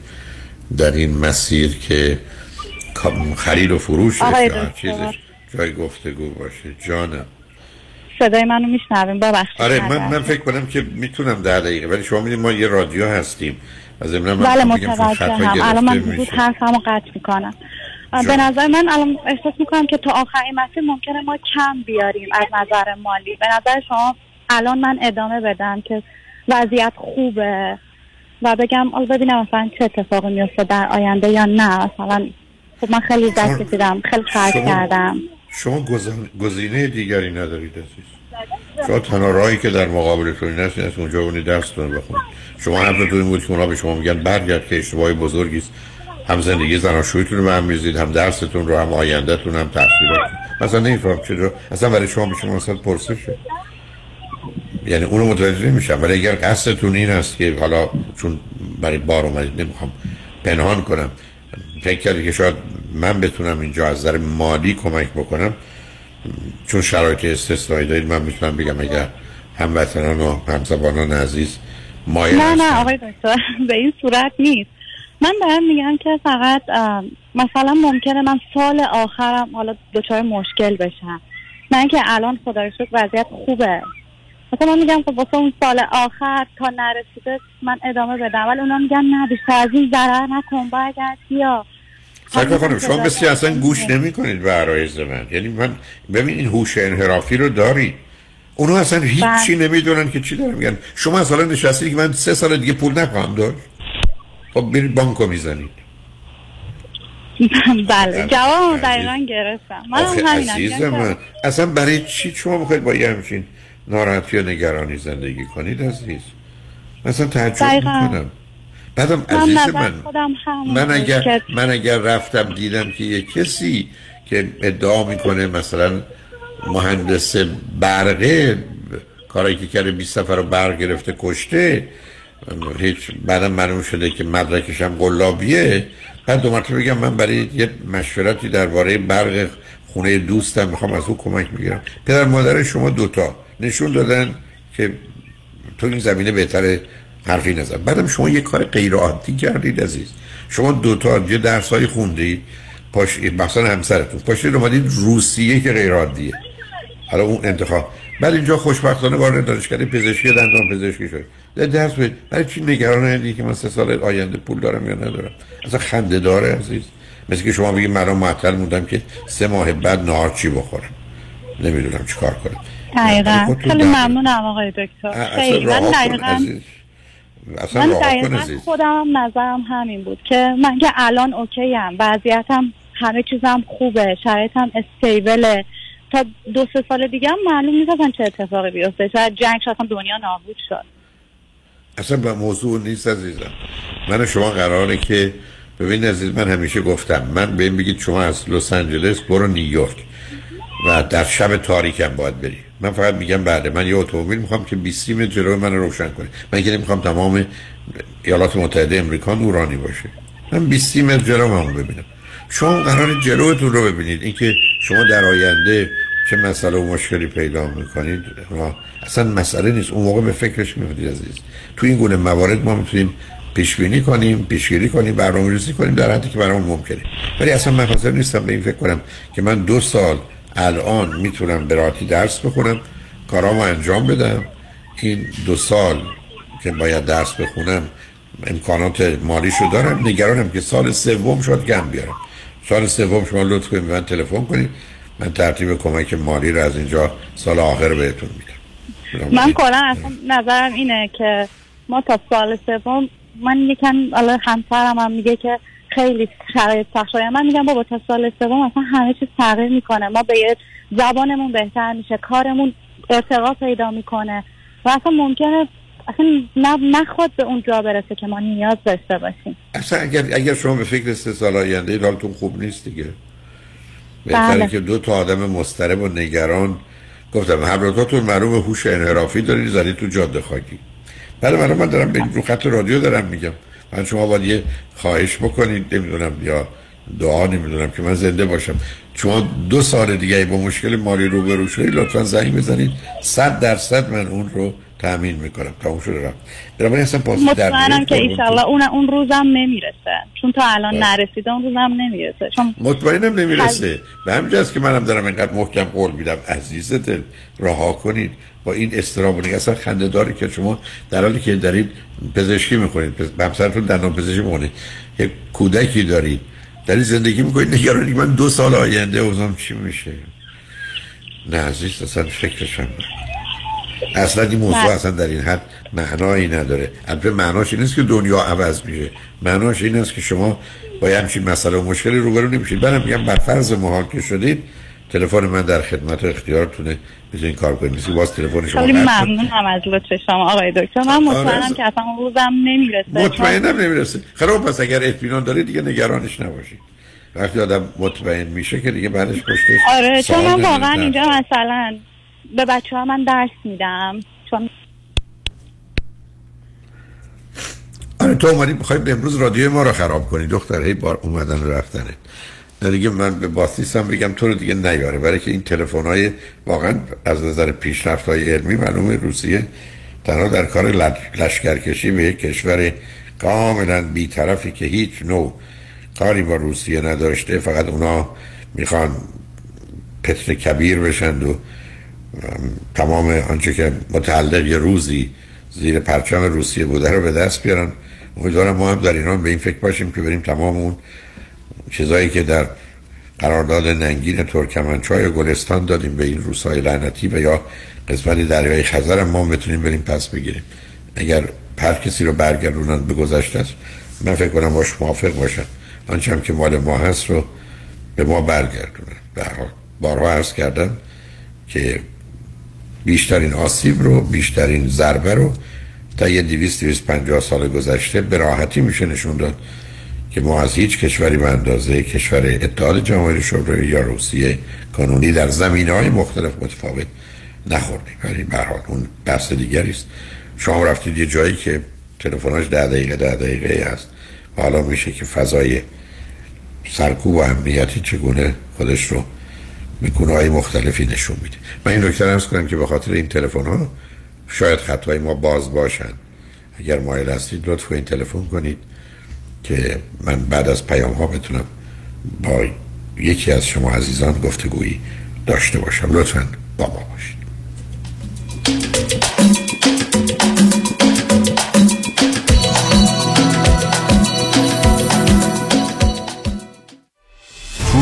در این مسیر که خرید و فروش چیزش جای گفتگو باشه. جانم. صدای منو میشنویم ببخشید. آره من, من فکر کنم که می‌تونم در دقیقه ولی شما می‌دید ما یه رادیو هستیم. از من بله متوجه هم الان من بود حرفمو قطع می‌کنم. به نظر من الان احساس می‌کنم که تا آخرین مسیر ممکنه ما کم بیاریم از نظر مالی. به نظر شما الان من ادامه بدم که وضعیت خوبه و بگم حالا ببینم مثلا چه اتفاقی میفته در آینده یا نه. مثلا خب من خیلی دست کشیدم خیلی خرج کردم. شما گزینه دیگری ندارید عزیز. شما تنها راهی که در مقابلتون این هست از اونجا اونی درستون بخونید شما حرفتون این بود که به شما میگن برگرد که اشتباهی بزرگی است. هم زندگی زناشویتون رو هم میزید هم درستون رو هم آیندهتون هم تحصیلات مثلا نمیفهم چرا اصلا برای شما شما مثلا پرسشه یعنی اونو متوجه نمیشم. ولی اگر قصدتون این است که حالا چون برای بار اومدید نمی‌خوام پنهان کنم. فکر کردی که شاید من بتونم اینجا از نظر مالی کمک بکنم؟ چون شرایط استثنایی دارید من می‌تونم بگم اگر هموطنان و همزبانان عزیز مایل نه نه آقای دکتر به این صورت نیست. من دارم میگم که فقط مثلا ممکنه من سال آخرم حالا دچار مشکل بشم. من که الان خدا رو شکر وضعیت خوبه. مثلا من میگم خب واسه اون سال آخر تا نرسیده من ادامه بدم. ولی اونا میگن نه بیشتر از این ضرر نکن برگرد بیا. سرکار خانم شما بسی اصلا گوش نمی کنید به عرایز من. یعنی من ببین این هوش انحرافی رو دارید اونو اصلا هیچی بله. نمی‌دونن که چی دارن میگن. شما اصلا نشستی که من سه سال دیگه پول نخواهم داشت. خب برید بانکو می‌زنید. بله. جواب دقیقا گرفتم. من هم من. اصلا برای چی شما می‌خواید با یه همچین ناراحتی و نگرانی زندگی کنید عزیز؟ مثلا تعجب می‌کنم. بعدم عزیز من من اگر من اگر رفتم دیدم که یه کسی که ادعا می‌کنه مثلا مهندس برقه کاری که کرده 20 سفر رو برق گرفته کشته هیچ بعدم معلوم شده که مدرکش هم قلابیه. بعد دو مرتبه بگم من برای یه مشورتی درباره برق خونه دوستم می‌خوام از او کمک می‌گیرم. پدر مادر شما دوتا نشون دادن که تو این زمینه بهتره. حرفی نزد. بعدم شما یه کار غیر عادی کردید عزیز. شما دوتا یه درس های خوندید پاش مثلا همسرتون. پاشید اومدید روسیه که غیر عادیه. حالا اون انتخاب. بعد اینجا خوشبختانه وارد دانشکده پزشکی دندان پزشکی شد. درس بید برای چی نگران هستی که من سه سال آینده پول دارم یا ندارم؟ اصلا خنده داره عزیز. مثل که شما بگید من معطل موندم که سه ماه بعد نهار چی بخورم؟ نمی‌دونم چی کار کنم. دقیقا. خیلی ممنونم آقای دکتر. خیلی. من دقیقا من دقیقا خودم نظرم همین بود که من که الان اوکی هم وضعیتم همه چیزم خوبه شرایطم استیبله تا دو سه سال دیگه هم معلوم نیست چه اتفاقی بیفته. شاید جنگ شاید دنیا نابود شد. اصلا به موضوع نیست عزیزم. من شما قراره که ببین عزیز من همیشه گفتم من به این بگید شما از لس آنجلس برو نیویورک. و در شب تاریکم باید بری. من فقط میگم بعد من یه اتومبیل می‌خوام که 20 متر جلو من روشن کنه. من که نمی‌خوام تمام ایالات متحده امریکا نورانی باشه. من 20 متر جلو من ببینم. شما قرار جلوتون رو ببینید. اینکه شما در آینده چه مسئله و مشکلی پیدا می‌کنید اصلا مسئله نیست. اون موقع به فکرش میفتید عزیز. تو این گونه موارد ما می‌تونیم پیش بینی کنیم پیشگیری کنیم برنامه‌ریزی کنیم در حدی که برامون ممکنه. ولی اصلا من نیستم به این فکر کنم که من دو سال الان می‌تونم به راحتی درس بخونم کارامو انجام بدم. این دو سال که باید درس بخونم امکانات مالیشو دارم. نگرانم که سال سوم شد گم بیارم. سال سوم شما لطف کنید من تلفن کنید. من ترتیب کمک مالی رو از اینجا سال آخر بهتون میدم. من کلا اصلا نظرم اینه که ما تا سال سوم من یکم حالا همسرم هم میگه که خیلی شرایط سخت شده من میگم بابا تا سال سوم اصلا همه چیز تغییر می‌کنه. ما به زبانمون بهتر میشه. کارمون ارتقا پیدا می‌کنه. و اصلا ممکنه اصلا نخواد به اون جا برسه که ما نیاز داشته باشیم. اصلا اگر, اگر شما به فکر سه سال آینده حالتون خوب نیست دیگه. بهتره بله. که دو تا آدم مضطرب و نگران گفتم همراهاتون معلوم هوش انحرافی دارید زدی تو جاده خاکی. بله من من دارم به رو خط رادیو دارم میگم. من شما باید یه خواهش بکنید نمی‌دونم یا دعا نمی‌دونم که من زنده باشم. شما دو سال دیگه با مشکل مالی روبرو شدید لطفا زنگ بزنید. صد درصد من اون رو تأمین می‌کنم. تموم شده رفت. بنابراین اصلا پاس مطمئنم که ایشالله اون اون روزم نمی‌رسه. چون تا الان بله. نرسیده اون روزم نمی‌رسه. چون مطمئنم نمی‌رسه. به همجاست که منم دارم اینقدر محکم قول میدم. عزیز دل رها کنید. با این استراب و. اصلا خنده داری که شما در حالی که دارید پزشکی می‌کنید همسرتون دندان پزشکی می‌کنید یک کودکی دارید دارید زندگی می‌کنید نگرانی من دو سال آینده اوزام چی میشه نه عزیز اصلا فکرشم. اصلا این موضوع بله. اصلا در این حد معنایی نداره البته معناش این نیست که دنیا عوض میشه معناش این است که شما با یه همچین مسئله و مشکلی روبرو نمیشید برم میگم بر فرض محال که شدید تلفن من در خدمت و اختیارتونه می‌تونین کار کنید مثل باز تلفن شما خیلی. ممنونم از لطف شما آقای دکتر. من مطمئنم آره. که اصلا روزم نمی‌رسه. مطمئنم نمی‌رسه. خراب پس اگر اطمینان دارید دیگه نگرانش نباشید وقتی آدم مطمئن میشه که دیگه بعدش پشتش آره چون من. واقعا اینجا مثلا به بچه ها من درس میدم. چون آره تو اومدی می‌خوای امروز رادیو ما رو خراب کنی. دختر هی بار اومدن و رفتنه نه دیگه من به باسیس هم بگم تو رو دیگه نیاره. برای که این تلفن های واقعا از نظر پیشرفت های علمی معلومه روسیه تنها در کار لش- لشکرکشی به یک کشور کاملا بیطرفی که هیچ نوع کاری با روسیه نداشته فقط اونا می‌خوان پتر کبیر بشند و ام، تمام آنچه که متعلق یه روزی زیر پرچم روسیه بوده رو به دست بیارن. امیدوارم ما هم در ایران به این فکر باشیم که بریم تمام اون چیزایی که در قرارداد ننگین ترکمنچای و گلستان دادیم به این روسای لعنتی و یا قسمتی دریای خزر ما بتونیم بریم پس بگیریم. اگر هر کسی رو برگردونن به گذشته است من فکر کنم باش موافق باشم. آنچه هم که مال ما هست رو به ما برگردونن. هر حال بارها عرض کردم که بیشترین آسیب رو بیشترین ضربه رو تا یه 200 250 سال گذشته به راحتی میشه نشون داد. که ما از هیچ کشوری به اندازه کشور اتحاد جماهیر شوروی یا روسیه کانونی در زمینه های مختلف متفاوت نخوردیم. ولی به هر حال اون بحث دیگری است. شما رفتید یه جایی که تلفناش ده دقیقه ده دقیقه است حالا میشه که فضای سرکوب و امنیتی چگونه خودش رو به های مختلفی نشون میده. من این نکته ارز کنم که به خاطر این تلفن ها شاید خطای ما باز باشن. اگر مایل هستید لطف این تلفن کنید. که من بعد از پیام ها بتونم با یکی از شما عزیزان گفتگویی داشته باشم. لطفا با ما باشید.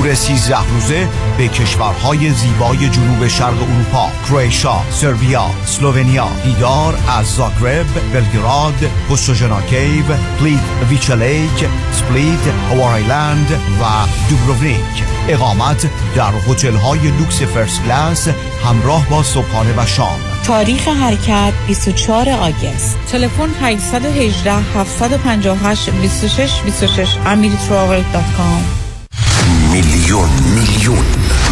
تور 13 روزه به کشورهای زیبای جنوب شرق اروپا کرواتیا، سربیا، اسلوونیا دیدار از زاگرب، بلگراد، پوستوژنا cave، پلیت ویچا lake، سپلیت، هوار island و دوبروونیک. اقامت در هتل های لوکس first class همراه با صبحانه و شام. تاریخ حرکت 24 August. تلفن 818 758 26 26 amiritravel.com میلیون میلیون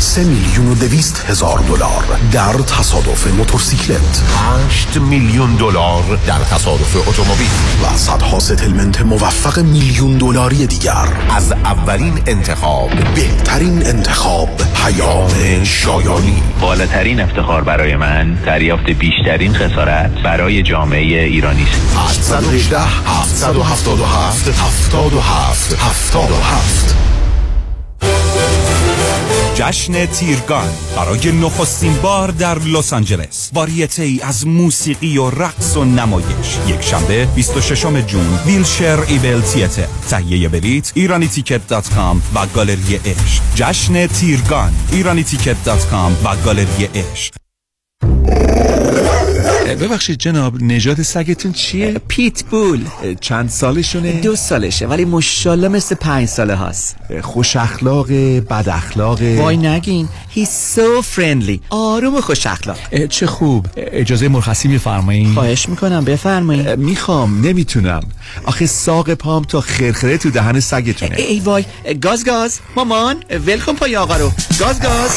3 میلیون و دویست هزار دلار در تصادف موتورسیکلت. 8 میلیون دلار در تصادف اتومبیل. و صدها ستلمنت موفق میلیون دلاری دیگر. از اولین انتخاب. بهترین انتخاب پیام شایانی. بالاترین افتخار برای من دریافت بیشترین خسارت برای جامعه ایرانی است. 818 777 77 77 جشن تیرگان برای نخستین بار در لس آنجلس. واریته ای از موسیقی و رقص و نمایش. یک شنبه 26 June Wilshire Ebell Theatre تهیه بلیت ایرانی ticket dot com و گالری عشق. جشن تیرگان ایرانی ticket dot com و گالری عشق. ببخشید جناب نژاد سگتون چیه؟ pit bull چند سالشونه؟ دو سالشه ولی مشالله مثل پنج ساله هاست. خوش اخلاق بد اخلاق. وای نگین He's so friendly. آروم و خوش اخلاق. چه خوب. اجازه مرخصی میفرمایید خواهش می‌کنم بفرمایید می‌خوام نمی‌تونم. آخه ساق پام تا خرخره تو دهن سگتونه. ای وای گاز گاز. مامان ولکن پای آقا رو. گاز گاز.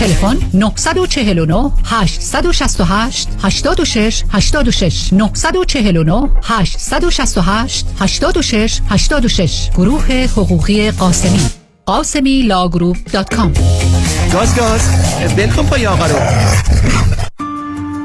تلفن 949 868 86 86 949 868 86 86 گروه حقوقی قاسمی. قاسمی Law Group dot com. گاز گاز. بلکن پای آقا رو.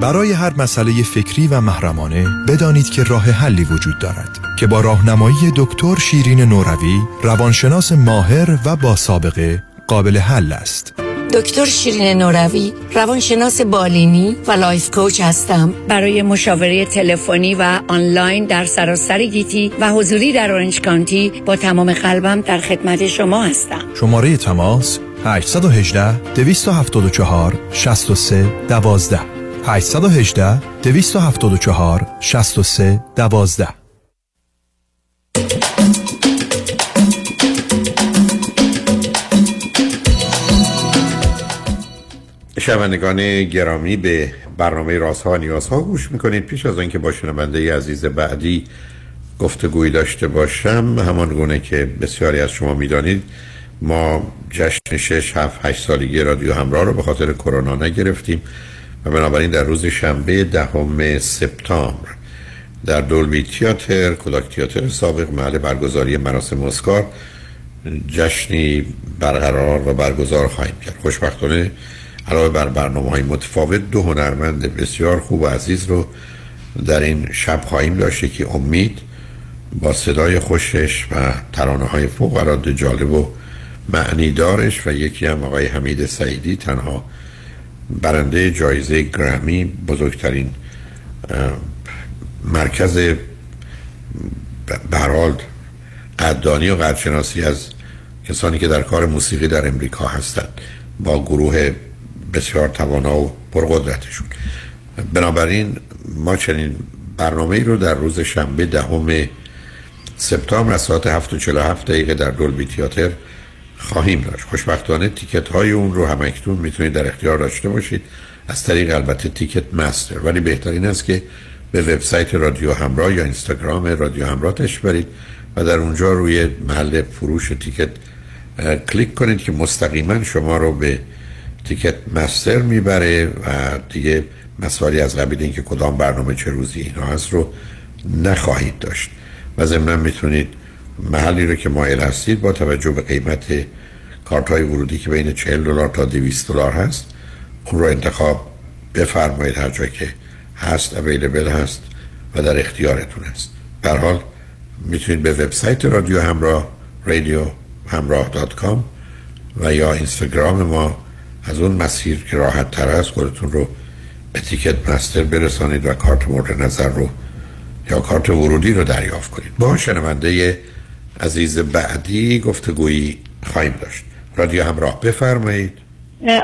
برای هر مسئله فکری و محرمانه بدانید که راه حلی وجود دارد که با راهنمایی دکتر شیرین نوروی روانشناس ماهر و با سابقه قابل حل است. دکتر شیرین نوروی روانشناس بالینی و life coach هستم. برای مشاوره تلفنی و آنلاین در سراسر گیتی و حضوری در Orange County با تمام قلبم در خدمت شما هستم. شماره تماس 818 274 63 12 818 274 63 12 شنوندگان گرامی به برنامه رازها و نیازها گوش می‌کنید. پیش از آنکه با شنونده عزیز بعدی گفتگوی داشته باشم همان گونه که بسیاری از شما می‌دانید ما جشن 6 7 8 سالگی رادیو همراه رو به خاطر کرونا نگرفتیم و بنابراین در روز شنبه دهم سپتامبر در دولبی تیاتر کودک تیاتر سابق محل برگزاری مراسم اسکار جشنی برقرار و برگزار خواهیم کرد. خوشبختانه علاوه بر برنامه های متفاوت دو هنرمند بسیار خوب و عزیز رو در این شب خواهیم داشته که امید با صدای خوشش و ترانه های فوق العاده جالب و معنی دارش و یکی هم آقای حمید سعیدی تنها برنده جایزه گرمی بزرگترین مرکز برحال قدردانی و قدرشناسی از کسانی که در کار موسیقی در امریکا هستند. با گروه بسیار توانا و پرقدرتشون. بنابراین ما چنین برنامه رو در روز شنبه دهم سپتامبر از ساعت 7 دقیقه در دولبی تیاتر خواهیم داشت. خوشبختانه تیکت های اون رو هم اکنون می‌تونید در اختیار داشته باشید. از طریق البته تیکت مستر. ولی بهترین است که به وبسایت رادیو همراه یا اینستاگرام رادیو همراه برید و در اونجا روی محل فروش تیکت کلیک کنید که مستقیما شما رو به تیکت مستر می‌بره و دیگه مسائلی از قبیل اینکه کدام برنامه چه روزی اینا هست رو نخواهید داشت. و ضمنا می‌تونید محلی رو که مایل هستید با توجه به قیمت کارت های ورودی که بین 40 دلار تا 200 دلار هست اون رو انتخاب بفرمایید هر جایی که هست اویلیبل هست و در اختیارتون است در حال می‌تونید به وبسایت رادیو همراه رادیو همراه و یا اینستاگرام ما از اون مسیر که راحت تر است خودتون رو اتیکت مستر برسانید و کارت مورد نظر رو یا کارت ورودی رو دریافت کنید. با شنونده عزیز بعدی گفتگویی خواهیم داشت. رادیو همراه بفرمایید.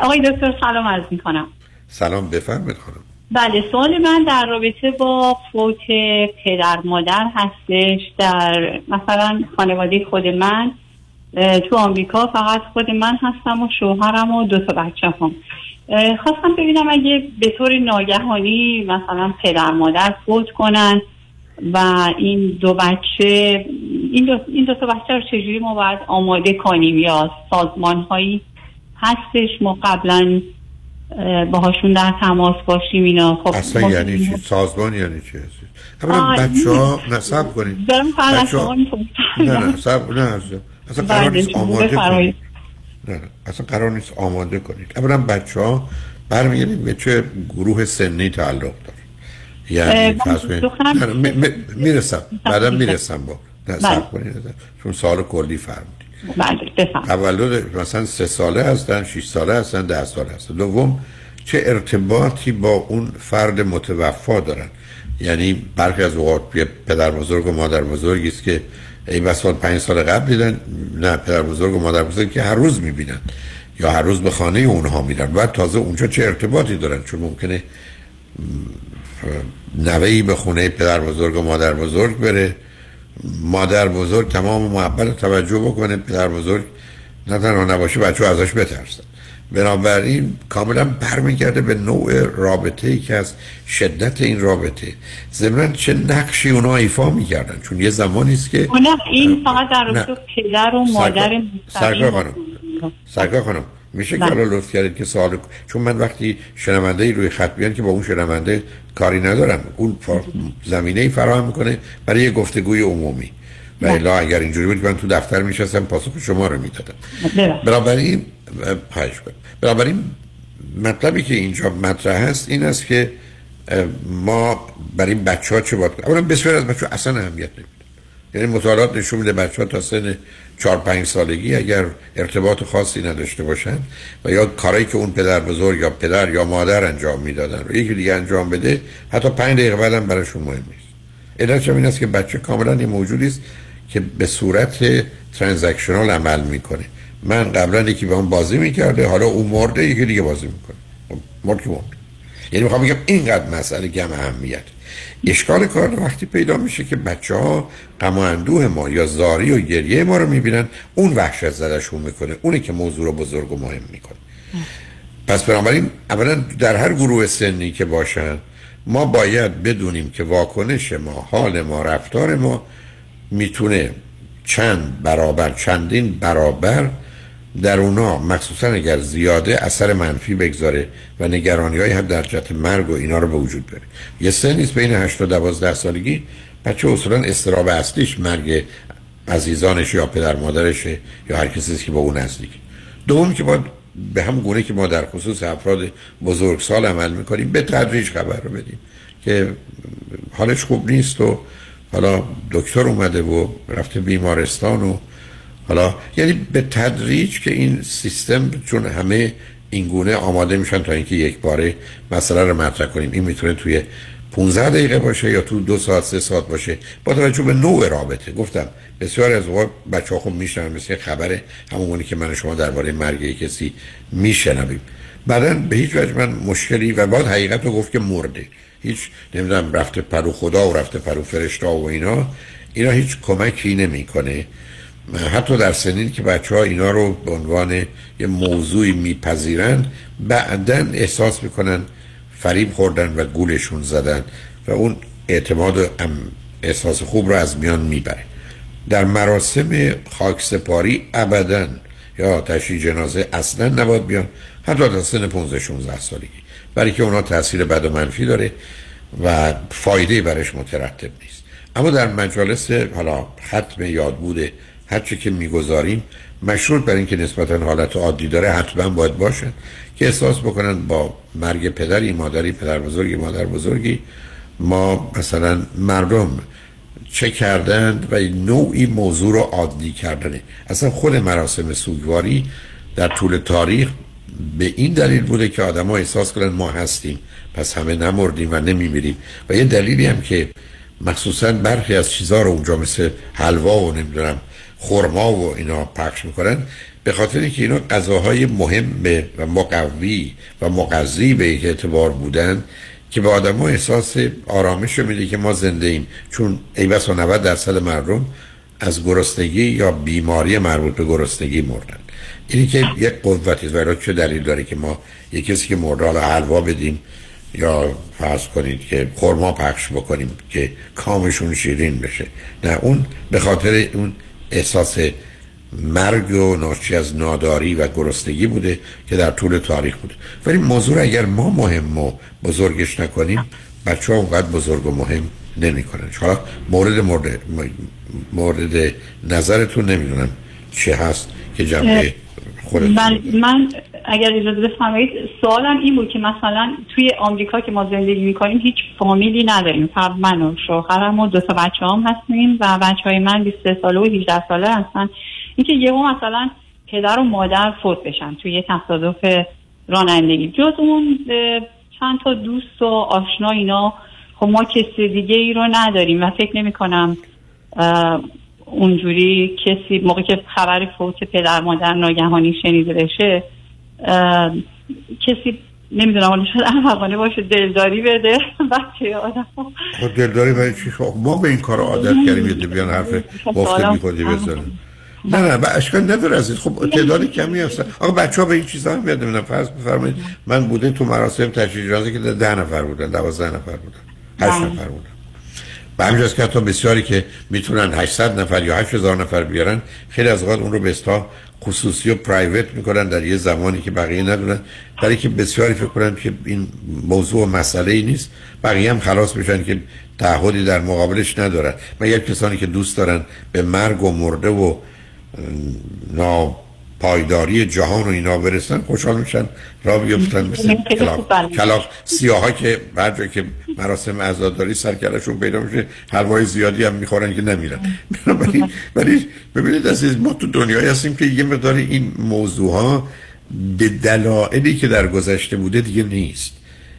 آقای دکتر سلام عرض می کنم سلام بفرمایید خانم. بله سوال من در رابطه با فوت پدر مادر هستش. در مثلا خانواده خود من تو آمریکا فقط خود من هستم و شوهرم و دو تا بچه هم. خواستم ببینم اگه به طور ناگهانی مثلا پدر مادر فوت کنن و این دو بچه این دو, این دو تا بچه رو چجوری ما باید آماده کنیم یا سازمان هایی هستش ما قبلا اه، باهاشون در تماس باشیم اینا؟ خب اصلا یعنی چی؟ سازمان یعنی چی اولا بچه ها نصب کنید. شما می‌پرسم. نه نه سب نه. اصلا قرار نیست آماده. کنید. نه اصلا قرار نیست آماده کنید. اولا بچه ها برمیگردید به چه گروه سنی تعلق داره یعنی می‌رسم. بعدا می‌رسم با نه بله. کنید. چون سال کلی فرمودید بله تولد مثلا سه ساله هستن شش ساله هستن ده ساله هستن. دوم چه ارتباطی با اون فرد متوفا دارن؟ یعنی برخی از اوقات پدر بزرگ و مادر بزرگی است که ای بسال پنج سال قبل دیدن نه پدر بزرگ و مادر بزرگ که هر روز می‌بینن یا هر روز به خانه اونها میرن. و تازه اونجا چه ارتباطی دارن؟ چون ممکنه نوهی به خونه پدر بزرگ و مادر بزرگ بره. مادر بزرگ تمام محبت توجه بکنه پدر بزرگ نه تنها نباشه بچه ازش بترسن. بنابراین کاملا برمیگرده به نوع رابطه ای که از شدت این رابطه. ضمن چه نقشی اونا ایفا می‌کردن؟ چون یه زمانی است که نه این فقط در پدر و مادر سرکار خانم. سرکار خانم میشه که بله. حالا لطف کردید که سوال چون من وقتی شنونده ای روی خط بیان که با اون شنونده کاری ندارم. اون زمینه ای فراهم می‌کنه برای یه گفتگوی عمومی. و الا اگر اینجوری بود من تو دفتر میشستم پاسخ شما رو می‌دادم. بنابراین خواهش کنم بنابراین مطلبی که اینجا مطرح هست این است که ما برای این بچه ها چه باید کنیم؟ اولا بسیار از بچه ها اصلا اهمیت نمیدن. یعنی مطالعات نشون میده بچه ها تا سن 4 5 سالگی اگر ارتباط خاصی نداشته باشن و یا کارایی که اون پدر بزرگ یا پدر یا مادر انجام می‌دادن و یکی دیگه انجام بده حتی 5 دقیقه بعدم براشون مهم نیست. علتش این است که بچه کاملا یه موجودی است که به صورت ترانزکشنال عمل می‌کنه. من قبلا یکی به اون بازی می‌کرده حالا اون مرده یکی دیگه بازی می‌کنه. مرد که مرد. یعنی می‌خوام بگم اینقدر مسئله کم اهمیت. اشکال کار وقتی پیدا میشه که بچه ها غم و اندوه ما یا زاری و گریه ما رو می‌بینن اون وحشت زدشون می‌کنه اونه که موضوع رو بزرگ و مهم می‌کنه. پس بنابراین اولا در هر گروه سنی که باشن ما باید بدونیم که واکنش ما حال ما رفتار ما می‌تونه چند برابر چندین برابر در اونا مخصوصا اگر زیاده اثر منفی بگذاره و نگرانی های هم در جهت مرگ و اینا رو به وجود بره یه سنیست بین 8 و 12 سالگی بچه اصولا استراب اصلیش مرگ عزیزانش یا پدر مادرشه یا هر کسی که با اون نزدیک. دوم که باید به هم گونه که ما در خصوص افراد بزرگسال عمل می‌کنیم به تدریج خبر رو بدیم که حالش خوب نیست و حالا دکتر اومده و رفته بیمارستان و حالا یعنی به تدریج که این سیستم چون همه این گونه آماده میشن تا اینکه یک باره مسئله رو مطرح کنیم. این می‌تونه توی 15 دقیقه باشه یا تو دو ساعت سه ساعت باشه. با توجه به نوع رابطه. گفتم بسیار از اوقات بچه ها خوب میشنون مثل خبره همونی که من شما درباره مرگ کسی میشنویم. بعدا به هیچ وجه من مشکلی و بعد حقیقت رو گفت که مرده. هیچ نمی‌دونم رفته پیش خدا و رفته پیش فرشته و اینا. اینا هیچ کمکی نمی‌کنه. حتی در سنین که بچه ها اینا رو به عنوان یه موضوعی میپذیرند بعدا احساس می‌کنن فریب خوردن و گولشون زدن و اون اعتماد و احساس خوب رو از میان می‌بره. در مراسم خاک سپاری ابدا یا تشییع جنازه اصلا نباید بیان حتی تا سن 15 16 سالگی. برای که اونا تاثیر بد و منفی داره و فایده برش مترتب نیست. اما در مجالس حالا ختم یاد بوده هرچی که می‌گذاریم مشروط بر اینکه نسبتا حالت عادی داره حتما باید باشن که احساس بکنن با مرگ پدری مادری پدر بزرگی مادر بزرگی ما مثلا مردم چه کردند و نوعی موضوع رو عادی کردنه. اصلا خود مراسم سوگواری در طول تاریخ به این دلیل بوده که آدما احساس کنن ما هستیم پس همه نمردیم و نمیمیریم. و یه دلیلی هم که مخصوصا برخی از چیزها رو اونجا مثل حلوا و نمی‌دونم خرما و اینا پخش می‌کنن. به خاطر اینکه اینا غذاهای مهم و مقوی و مغذی به یک اعتبار بودن که به آدم احساس آرامش رو میده که ما زنده ایم. چون ای بس و 90 درصد مردم از گرسنگی یا بیماری مربوط به گرسنگی مردن. اینی که یک قوتی و چه دلیل داره که ما یک کسی که مرده حالا حلوا بدیم یا فرض کنید که خرما پخش بکنیم که کامشون شیرین بشه. نه اون به خاطر اون احساس مرگ و ناشی از ناداری و گرسنگی بوده که در طول تاریخ بوده. ولی موضوع اگر ما مهم و بزرگش نکنیم بچه ها اونقدر بزرگ و مهم نمی کنن حالا مورد مورد مورد نظرتون نمی‌دونم چه هست که جنبه خودتون. من, من اگر اجازه بفرمایید سوالم این بود که مثلا توی آمریکا که ما زندگی می‌کنیم هیچ فامیلی نداریم. فقط من و شوهرم و دو تا بچه هم هستیم و بچه های من 23 ساله و 18 ساله هستن. اینکه یهو مثلا پدر و مادر فوت بشن توی یه تصادف رانندگی. جز اون چند تا دوست و آشنا اینا. خب ما کسی دیگه ای رو نداریم و فکر نمی کنم اونجوری کسی موقع که خبر فوت پدر مادر ناگهانی شنیده بشه کسی نمی‌دونم حالا شاید احمقانه باشه دلداری بده بچه آدم خب دلداری برای چی؟ خب ما به این کار عادت کردیم یه بیان حرف گفته می‌کنی بزنیم. نه نه به اشکال نداره عزیز. خب تعداد کمی هستن. آقا بچه ها به این چیزا هم یاد نمی‌دونم فرض بفرمایید من بوده تو مراسم تشریح جنازه که ده نفر بودن دوازده نفر بودن هشت بله. نفر بودن. به همینجاست که حتی بسیاری که می‌تونن 800 نفر یا 8000 نفر بیارن خیلی از اوقات اون رو به خصوصی و پرایوت می‌کنن در یه زمانی که بقیه ندونن برای که بسیاری فکر کنن که این موضوع و مسئله ای نیست بقیه هم خلاص میشن که تعهدی در مقابلش ندارن. مگر کسانی که دوست دارن به مرگ و مرده و نا پایداری جهان و اینا برسن خوشحال میشن را بیفتن مثل کلاق, کلاق سیاه که بعد که مراسم عزاداری سرکلشون پیدا میشه حلوای زیادی هم می‌خورن که نمیرن. ولی ببینید عزیز ما تو دنیایی هستیم که یه مقدار این موضوع ها به دلایلی که در گذشته بوده دیگه نیست.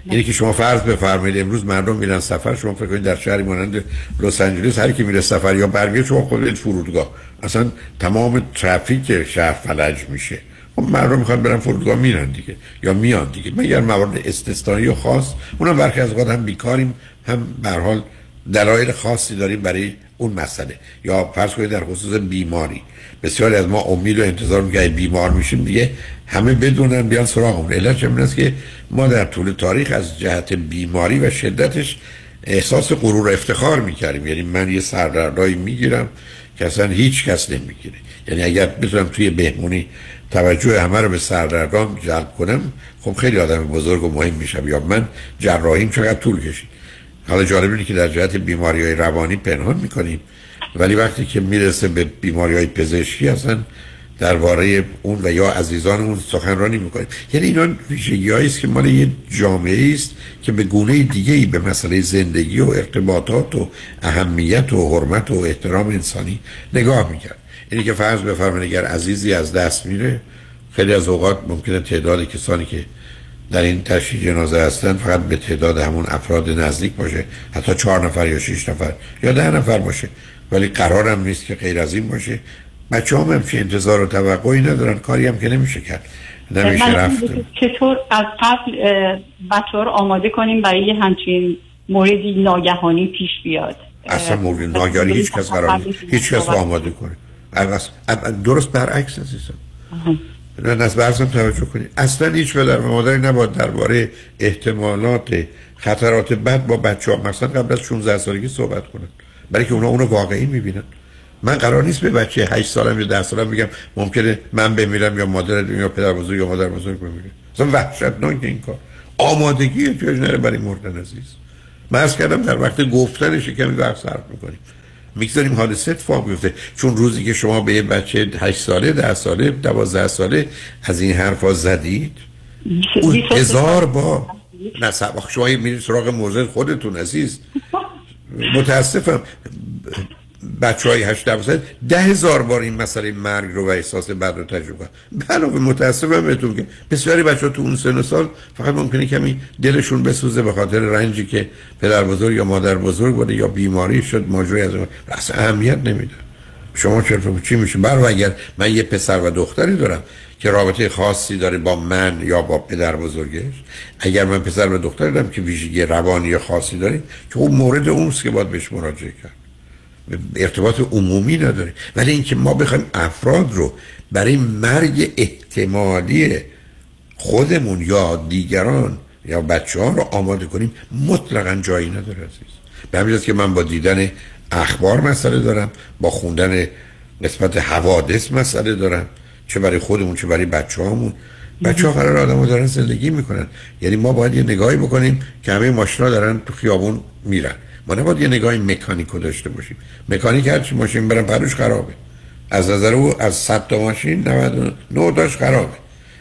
یعنی که شما فرض بفرمایید امروز مردم میرن سفر شما فکر کنید در شهری مانند لس آنجلس هر کی میره سفر یا برگه شما خودت فرودگاه. اصلا تمام ترافیک شهر فلج میشه. خب مردم می‌خوان برن فرودگاه میرن دیگه. یا میان دیگه. مگر موارد استثنایی و خاص. اونم برخی از اوقات هم بیکاریم هم به حال دلایل خاصی داریم برای اون مسئله. یا فرض کنید در خصوص بیماری. بسیاری از ما امید و انتظار میگه بیمار میشیم دیگه همه بدونن بیان سراغمون علت این است که ما در طول تاریخ از جهت بیماری و شدتش احساس غرور افتخار می‌کردیم. یعنی من یه سردردایی می‌گیرم. که اصلا هیچ کس نمی‌گیره. یعنی اگر بتونم توی بهمونی توجه همه رو به سردردان جلب کنم خب خیلی آدم بزرگ و مهم میشم. یا من جراحیم چقدر طول کشید. حالا جالب که در جهت بیماری های روانی پنهان می‌کنیم. ولی وقتی که می‌رسه به بیماری های پزشکی اصلا درباره اون و یا عزیزان اون سخنرانی می‌کنیم. یعنی اینا ویژگی است که مال یه جامعه است که به گونه دیگه ای به مسئله زندگی و ارتباطات و اهمیت و حرمت و احترام انسانی نگاه می‌کرد. اینی که فرض بفرمایید اگر عزیزی از دست میره خیلی از اوقات ممکنه تعداد کسانی که در این تشییع جنازه هستن فقط به تعداد همون افراد نزدیک باشه حتی چهار نفر یا شش نفر یا ده نفر باشه. ولی قرارم نیست که غیر از این باشه. بچه هم هم انتظار و توقعی ندارن کاری هم که نمیشه کرد. نمیشه رفت. چطور از قبل بچه ها رو آماده کنیم برای یه همچین موردی ناگهانی پیش بیاد. اصلا مورد ناگهانی هیچ کس قرار هیچ کس آماده کنه. درست برعکس عزیزم. نه از برزم توجه کنید. اصلا هیچ پدر و مادری نباید درباره احتمالات خطرات بد با بچه ها مثلا قبل از 16 سالگی صحبت کنن. برای که اونا اونو واقعی می‌بینن. من قرار نیست به بچه 8 سالم یا 10 سالم بگم ممکنه من بمیرم یا مادر یا پدر بزرگ یا مادر بزرگ بمیره. اصلا وحشتناک این کار. آمادگی احتیاج نره برای مردن عزیز. من از کردم در وقت گفتنش کمی وقت صرف می‌کنیم. می‌گذاریم حال اتفاق بیفته. چون روزی که شما به یه بچه 8 ساله 10 ساله 12 ساله از این حرفا زدید اون هزار با نه شما میرید سراغ موضوع خودتون عزیز. متاسفم. بچه های هشت دوازده ده هزار بار این مسئله مرگ رو و احساس بد رو تجربه علاوه متاسفم بهتون که بسیاری بچه تو اون سن و سال فقط ممکنه کمی دلشون بسوزه به خاطر رنجی که پدر بزرگ یا مادر بزرگ بوده یا بیماری شد ماجرای از اصلا اهمیت نمیده شما چرا چی میشه؟ برو اگر من یه پسر و دختری دارم که رابطه خاصی داره با من یا با پدر بزرگش اگر من پسر و دختری دارم که ویژگی روانی خاصی داره که اون مورد اونست که باید بهش مراجعه کرد. ارتباط عمومی نداره. ولی اینکه ما بخوایم افراد رو برای مرگ احتمالی خودمون یا دیگران یا بچه ها رو آماده کنیم مطلقا جایی نداره عزیز. به همین که من با دیدن اخبار مسئله دارم با خوندن نسبت حوادث مسئله دارن چه برای خودمون چه برای بچه هامون بچه ها قرار آدم دارن زندگی می‌کنن. یعنی ما باید یه نگاهی بکنیم که همه ماشینا دارن تو خیابون میرن. ما نباید یه نگاه مکانیکو داشته باشیم. مکانیک هرچی ماشین برن پروش خرابه. از نظر او از 100 تا ماشین 99 تاش خرابه.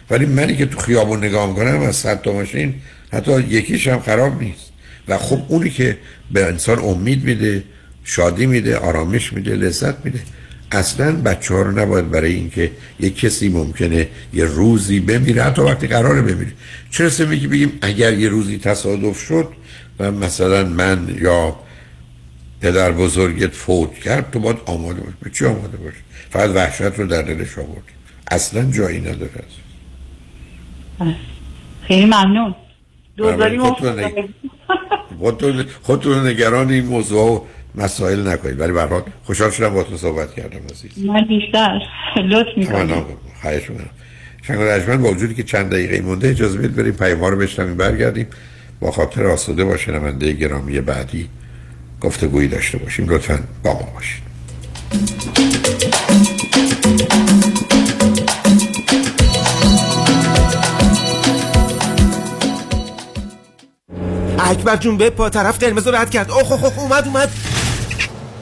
ولی منی که تو خیابون نگاه می‌کنم از 100 تا ماشین حتی یکیش هم خراب نیست. و خب اونی که به انسان امید میده شادی میده آرامش میده لذت میده. اصلا بچه ها رو نباید برای اینکه یک کسی ممکنه یه روزی بمیره حتی وقتی قراره بمیره. چرا میگی بگیم اگر یه روزی تصادف شد و مثلا من یا پدر بزرگت فوت کرد تو باید آماده باش. به چی آماده باش؟ فقط وحشت رو در دلش آورد. اصلا جایی نداره. خیلی ممنون. خودتون خودتون نگران این موضوع و مسائل نکنید. ولی برحال خوشحال شدم با تو صحبت کردم عزیز. من بیشتر. لطف می‌کنم. خواهش می‌کنم. شنگ با وجودی که چند دقیقه مونده اجازه بدید بریم پیام رو بشنویم برگردیم. با خاطر آسوده با شنونده گرامی بعدی گفتگویی داشته باشیم لطفا با ما باشید اکبر جون به پا طرف قرمز رد کرد اوه اوه اومد اومد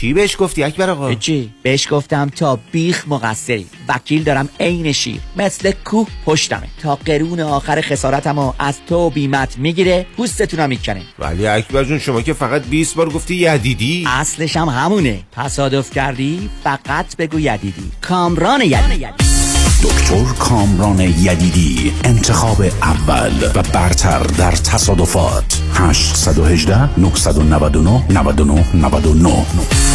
چی بهش گفتی اکبر آقا؟ چی؟ بهش گفتم تا بیخ مقصری. وکیل دارم عین شیر. مثل کوه پشتمه. تا قرون آخر خسارتمو از تو بیمت می‌گیره پوستتونم می‌کنه. ولی اکبر جون شما که فقط 20 بار گفتی یدیدی؟ اصلش هم همونه. تصادف کردی فقط بگو یدیدی. کامران یدیدی. دکتر کامران یدیدی انتخاب اول و برتر در تصادفات. 818 999 99 99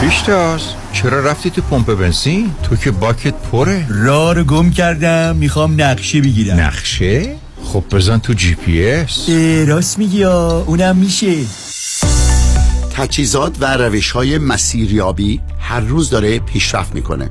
پیشتاز چرا رفتی تو پمپ بنزین؟ تو که باکت پره. راه رو گم کردم می‌خوام نقشه بگیرم. نقشه؟ خب بزن تو جی پی اس. راست میگی اونم میشه. تجهیزات و روش های مسیریابی هر روز داره پیشرفت می‌کنه.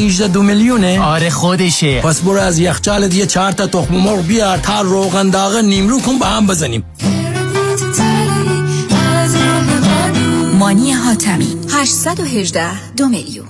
818 دو میلیونه؟ آره خودشه. پس برو از یخچالت یه چهار تا تخم مرغ بیار تا روغن داغ نیمرو کن با هم بزنیم. مانی حاتمی. 818 دو میلیون.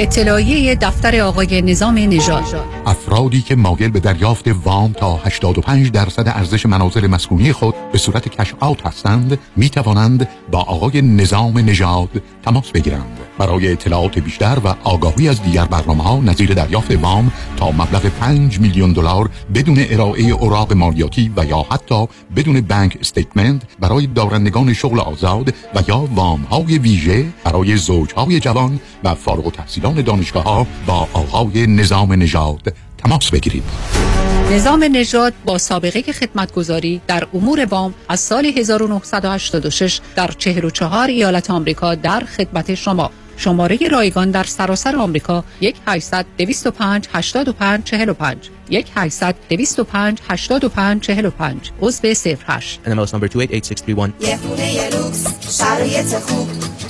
اطلاعیه دفتر آقای نظام نژاد. افرادی که مایل به دریافت وام تا 85 درصد ارزش منازل مسکونی خود به صورت کش آوت هستند می توانند با آقای نظام نژاد تماس بگیرند. برای اطلاعات بیشتر و آگاهی از دیگر برنامه ها نظیر دریافت وام تا مبلغ 5 میلیون دلار بدون ارائه اوراق مالیاتی و یا حتی بدون بانک استیتمنت برای دارندگان شغل آزاد و یا وام های ویژه برای زوجهای جوان و فارغ التحصیلان دانشگاه ها با آقای نظام نژاد تماس بگیرید. نظام نژاد با سابقه خدمتگذاری در امور وام از سال 1986 در 44 ایالت آمریکا در خدمت شما. شماره رایگان در سراسر آمریکا 1 800 205 85 45 1 800 205 85 45 عضو 08 NMLS number 288631. یه خونه یه لوکس. شرایط خوب.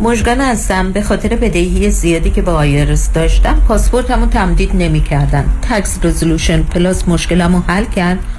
مشگل هستم. به خاطر بدهی زیادی که با آیرس داشتم پاسپورتمو تمدید نمی کردن تکس رزولوشن پلاس مشکلمو حل کرد.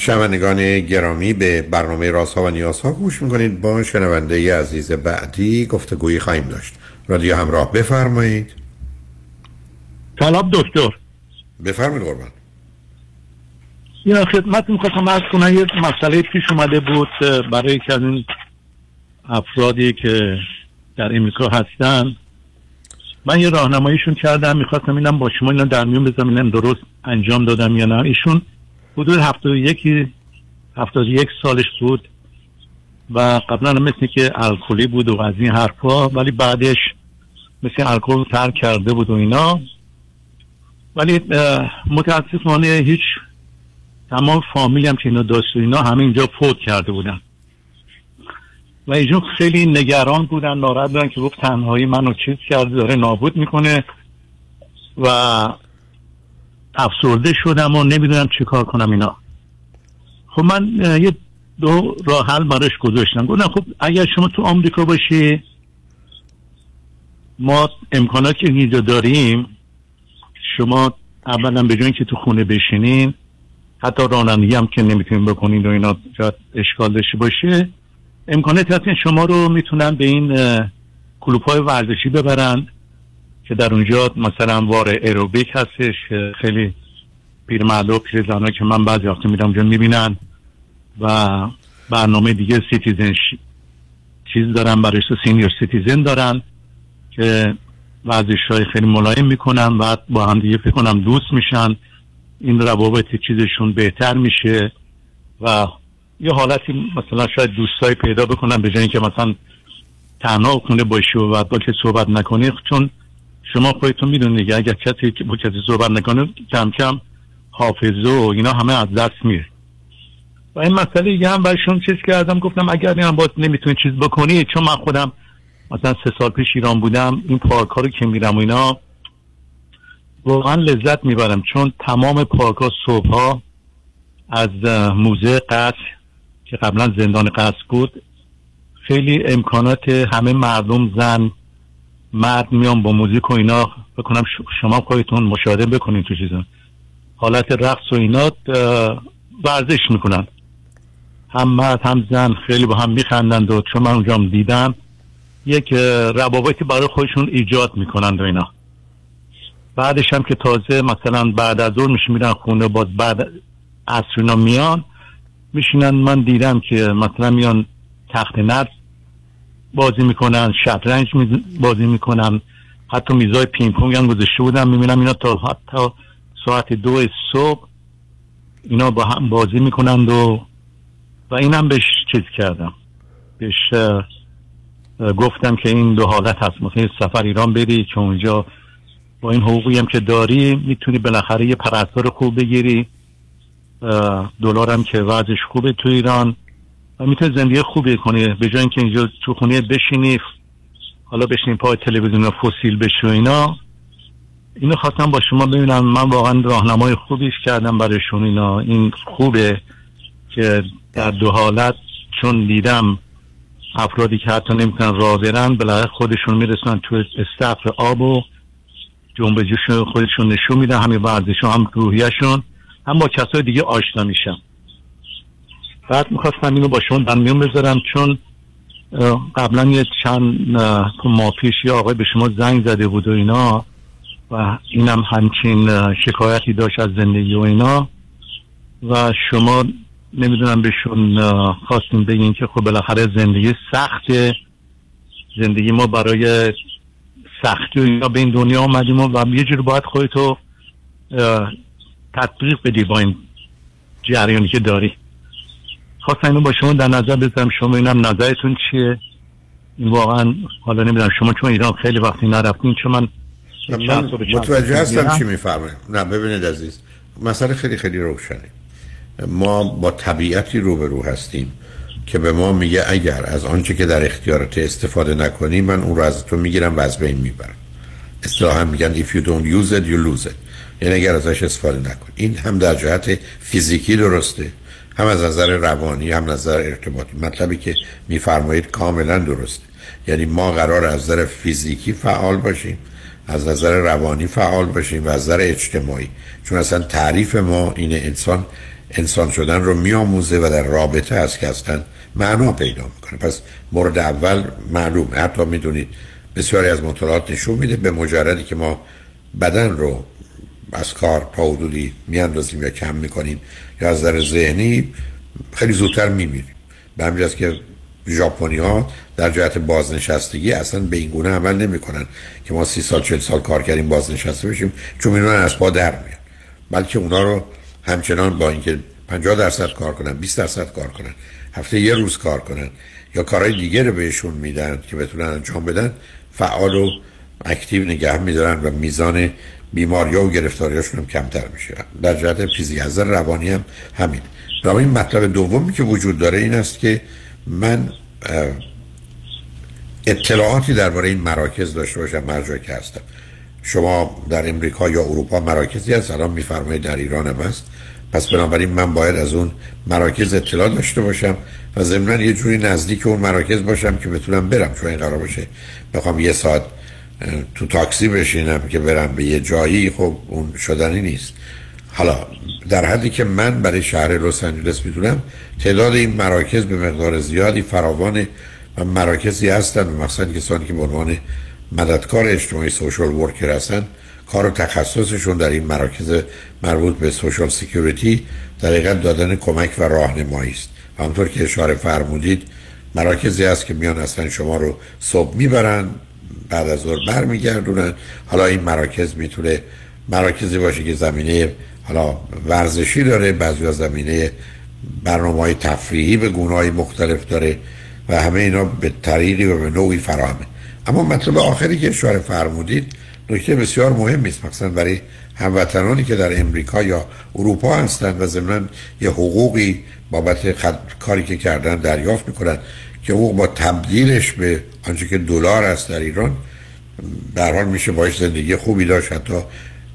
شنوندگان گرامی به برنامه راست ها و نیاز ها گوش می‌کنید. با شنونده ی عزیز بعدی گفتگویی خواهیم داشت. رادیو همراه بفرمایید. سلام دکتر. بفرمایید قربان. یا خدمت می‌خواستم از کنم یه مسئله پیش اومده بود برای که از این افرادی که در امریکا هستن. من یه راهنماییشون کردم می‌خواستم اینم با شما اینا در میون بذارم اینم درست انجام دادم یا نه. ایشون حدود هفتاد یکی هفتاد یک سالش بود و قبلا مثل که الکلی بود و از این حرفا ولی بعدش مثل الکل رو ترک کرده بود و اینا. ولی متاسفانه هیچ تمام فامیلی هم که اینا داشت و اینا همه اینجا فوت کرده بودن. و ایشون خیلی نگران بودن ناراحت بودن که گفت تنهایی منو چیز کرده داره نابود می‌کنه. و افسرده شدم و نمی‌دونم چی کار کنم اینا. خب من یه دو راه حل براش گذاشتم. گفتم خب اگر شما تو آمریکا باشی ما امکاناتی که اینجا داریم شما اولا به اینکه تو خونه بشینین حتی رانندگی هم که نمی‌تونین بکنین و اینا اشکال داشته باشه امکانات هست که شما رو می‌تونن به این کلوب های ورزشی ببرن. که در اونجا مثلا water aerobic هستش که خیلی پیرمرد و پیرزنها که من بعضی وقت میرم اونجا می‌بینن و برنامه دیگه citizen چیز دارن برای senior citizen دارن که ورزش های خیلی ملایم می‌کنن و با هم دیگه فکر کنم دوست میشن. این روابط چیزشون بهتر میشه و یه حالتی مثلا شاید دوستایی پیدا بکنن به جای اینکه مثلا تنها خونه باشی و بعد با که صحبت نکنی چون شما خودتون می‌دونید دیگه اگر کسی با کسی صحبت نکنه کم کم حافظه و اینا همه از دست میره. و این مسئله دیگه هم برشون چیز کردم گفتم اگر این باز نمی‌تونی چیز بکنی چون من خودم مثلا سه سال پیش ایران بودم این پارک ها رو که میرم و اینا واقعا لذت می‌برم چون تمام پارک ها صبح ها از موزه قصر که قبلا زندان قصر بود خیلی امکانات همه مردم زن مرد میان با موزیک و اینا بکنم شما خودتون مشاهده بکنین تو چیزا. حالت رقص و اینا ورزش می‌کنن. هم مرد هم زن خیلی با هم میخندند و چون من اونجا دیدم یک روابطی برای خودشون ایجاد می‌کنند و اینا. بعدش هم که تازه مثلا بعد از ظهر میشه میرن خونه باز بعد عصر اینا میان میشینن. من دیدم که مثلا میان تخت نرد بازی می‌کنن شطرنج بازی می‌کنن. حتی میزای پینگ پونگ هم گذاشته بودم می‌بینم اینا تا حتی ساعت دو صبح اینا با هم بازی می‌کنند و و اینم بهش چیز کردم. بهش گفتم که این دو حالت هست. مثلا سفر ایران بری که اونجا با این حقوقی هم که داری می‌تونی بالاخره یه پرستار خوب بگیری. دلار هم که وضعش خوبه تو ایران. و می‌تونی زندگی خوبی کنی به جای اینکه اینجا تو خونه بشینی حالا بشینی پای تلویزیون فسیل بشی و اینا. اینو خواستم با شما ببینم. من واقعا راهنمای خوبیش کردم برایشون اینا. این خوبه که در دو حالت چون دیدم افرادی که حتی نمی‌تونن راه برن خودشون می‌رسن تو استفر آب و جنبششون خودشون نشون میدن همین ورزشون هم روحیشون هم با کسای دیگه آشنا میشن بعد می‌خواستم اینو با شما در میون بذارم چون قبلا یه چند اه، ماه پیش یه آقای به شما زنگ زده بود و اینا و اینم همچین شکایتی داشت از زندگی و اینا و شما نمی‌دونم بهشون خواستیم بگین که خب بالاخره زندگی سخته زندگی ما برای سختی و اینا به این دنیا آمدیم و یه جور باید خودتو تطبیق بدی با این جریانی که داری. خواستم اینو با شما در نظر بذارم شما اینم نظرتون چیه؟ این واقعا حالا نمی‌دونم شما چون ایران خیلی وقتی نرفتین چون من من متوجه هستم. چی میفرمایید. نه ببینید عزیز مسئله خیلی خیلی روشنه. ما با طبیعتی روبرو هستیم که به ما میگه اگر از آنچه که در اختیارت استفاده نکنی من اون رو از تو می‌گیرم و از بین می‌برم. اصطلاحا میگن if you don't use it you lose it. یعنی اگر ازش استفاده نکنی. این هم در جهت فیزیکی درسته. هم از نظر روانی هم نظر ارتباطی. مطلبی که میفرمایید کاملا درسته یعنی ما قرار از نظر فیزیکی فعال باشیم از نظر روانی فعال باشیم و از نظر اجتماعی. چون اصلا تعریف ما اینه انسان انسان شدن رو میآموزه و در رابطه است که اصلا معنا پیدا می‌کنه. پس مورد اول معلوم حتی می‌دونید بسیاری از مطالعات نشون میده به مجردی که ما بدن رو از کار تا حدودی میاندازیم یا کم می‌کنیم. یا از نظر ذهنی خیلی زودتر میمیریم. به جهت که ژاپنی ها در جهت بازنشستگی اصلا به این گونه عمل نمی‌کنن که ما سی سال چل سال کار کردیم بازنشسته بشیم چون می‌دونن از پا در میان بلکه اونا رو همچنان با اینکه 50 درصد کار کنن 20 درصد کار کنن هفته یه روز کار کنن یا کارهای دیگه رو بهشون میدن که بتونن انجام بدن فعال و اکتیو نگه میدارن و میزان بیماری و گرفتاریاشون هم کمتر میشه. در جهت فیزیک از روانی هم همین. و این مطلب دومی که وجود داره این است که من اطلاعاتی درباره این مراکز داشته باشم جایی که هستم. شما در امریکا یا اروپا مراکزی هست الان میفرمایید در ایران هم هست. پس بنابراین من باید از اون مراکز اطلاع داشته باشم و ضمنا یه جوری نزدیک اون مراکز باشم که بتونم برم چون این قرار باشه. بخوام یه ساعت تو تاکسی بشینم که برم به یه جایی خب اون شدنی نیست. حالا در حدی که من برای شهر لس آنجلس می‌دونم تعداد این مراکز به مقدار زیادی فراوان و مراکزی هستن و مخصوصا کسانی که به عنوان مددکار اجتماعی social worker هستن کار و تخصصشون در این مراکز مربوط به social security در دادن کمک و راهنمایی است. همینطور که اشاره فرمودید مراکزی هست که میان اصلا شما رو صبح می‌برن بعد از ظهر برمیگردونن. حالا این مراکز می‌تونه مراکزی باشه که زمینه حالا ورزشی داره بعضی از زمینه برنامه های تفریحی به گونه های مختلف داره و همه اینا به طریقی و به نوعی فراهمه. اما مطلب آخری که اشاره فرمودید نکته بسیار مهمی است مثلا برای هموطنانی که در امریکا یا اروپا هستند و ضمن یه حقوقی بابت خد... کاری که کردن دریافت می‌کنن. که حقوق با تبدیلش به آنچه که دلار است در ایران در حال میشه باش زندگی خوبی داشت حتی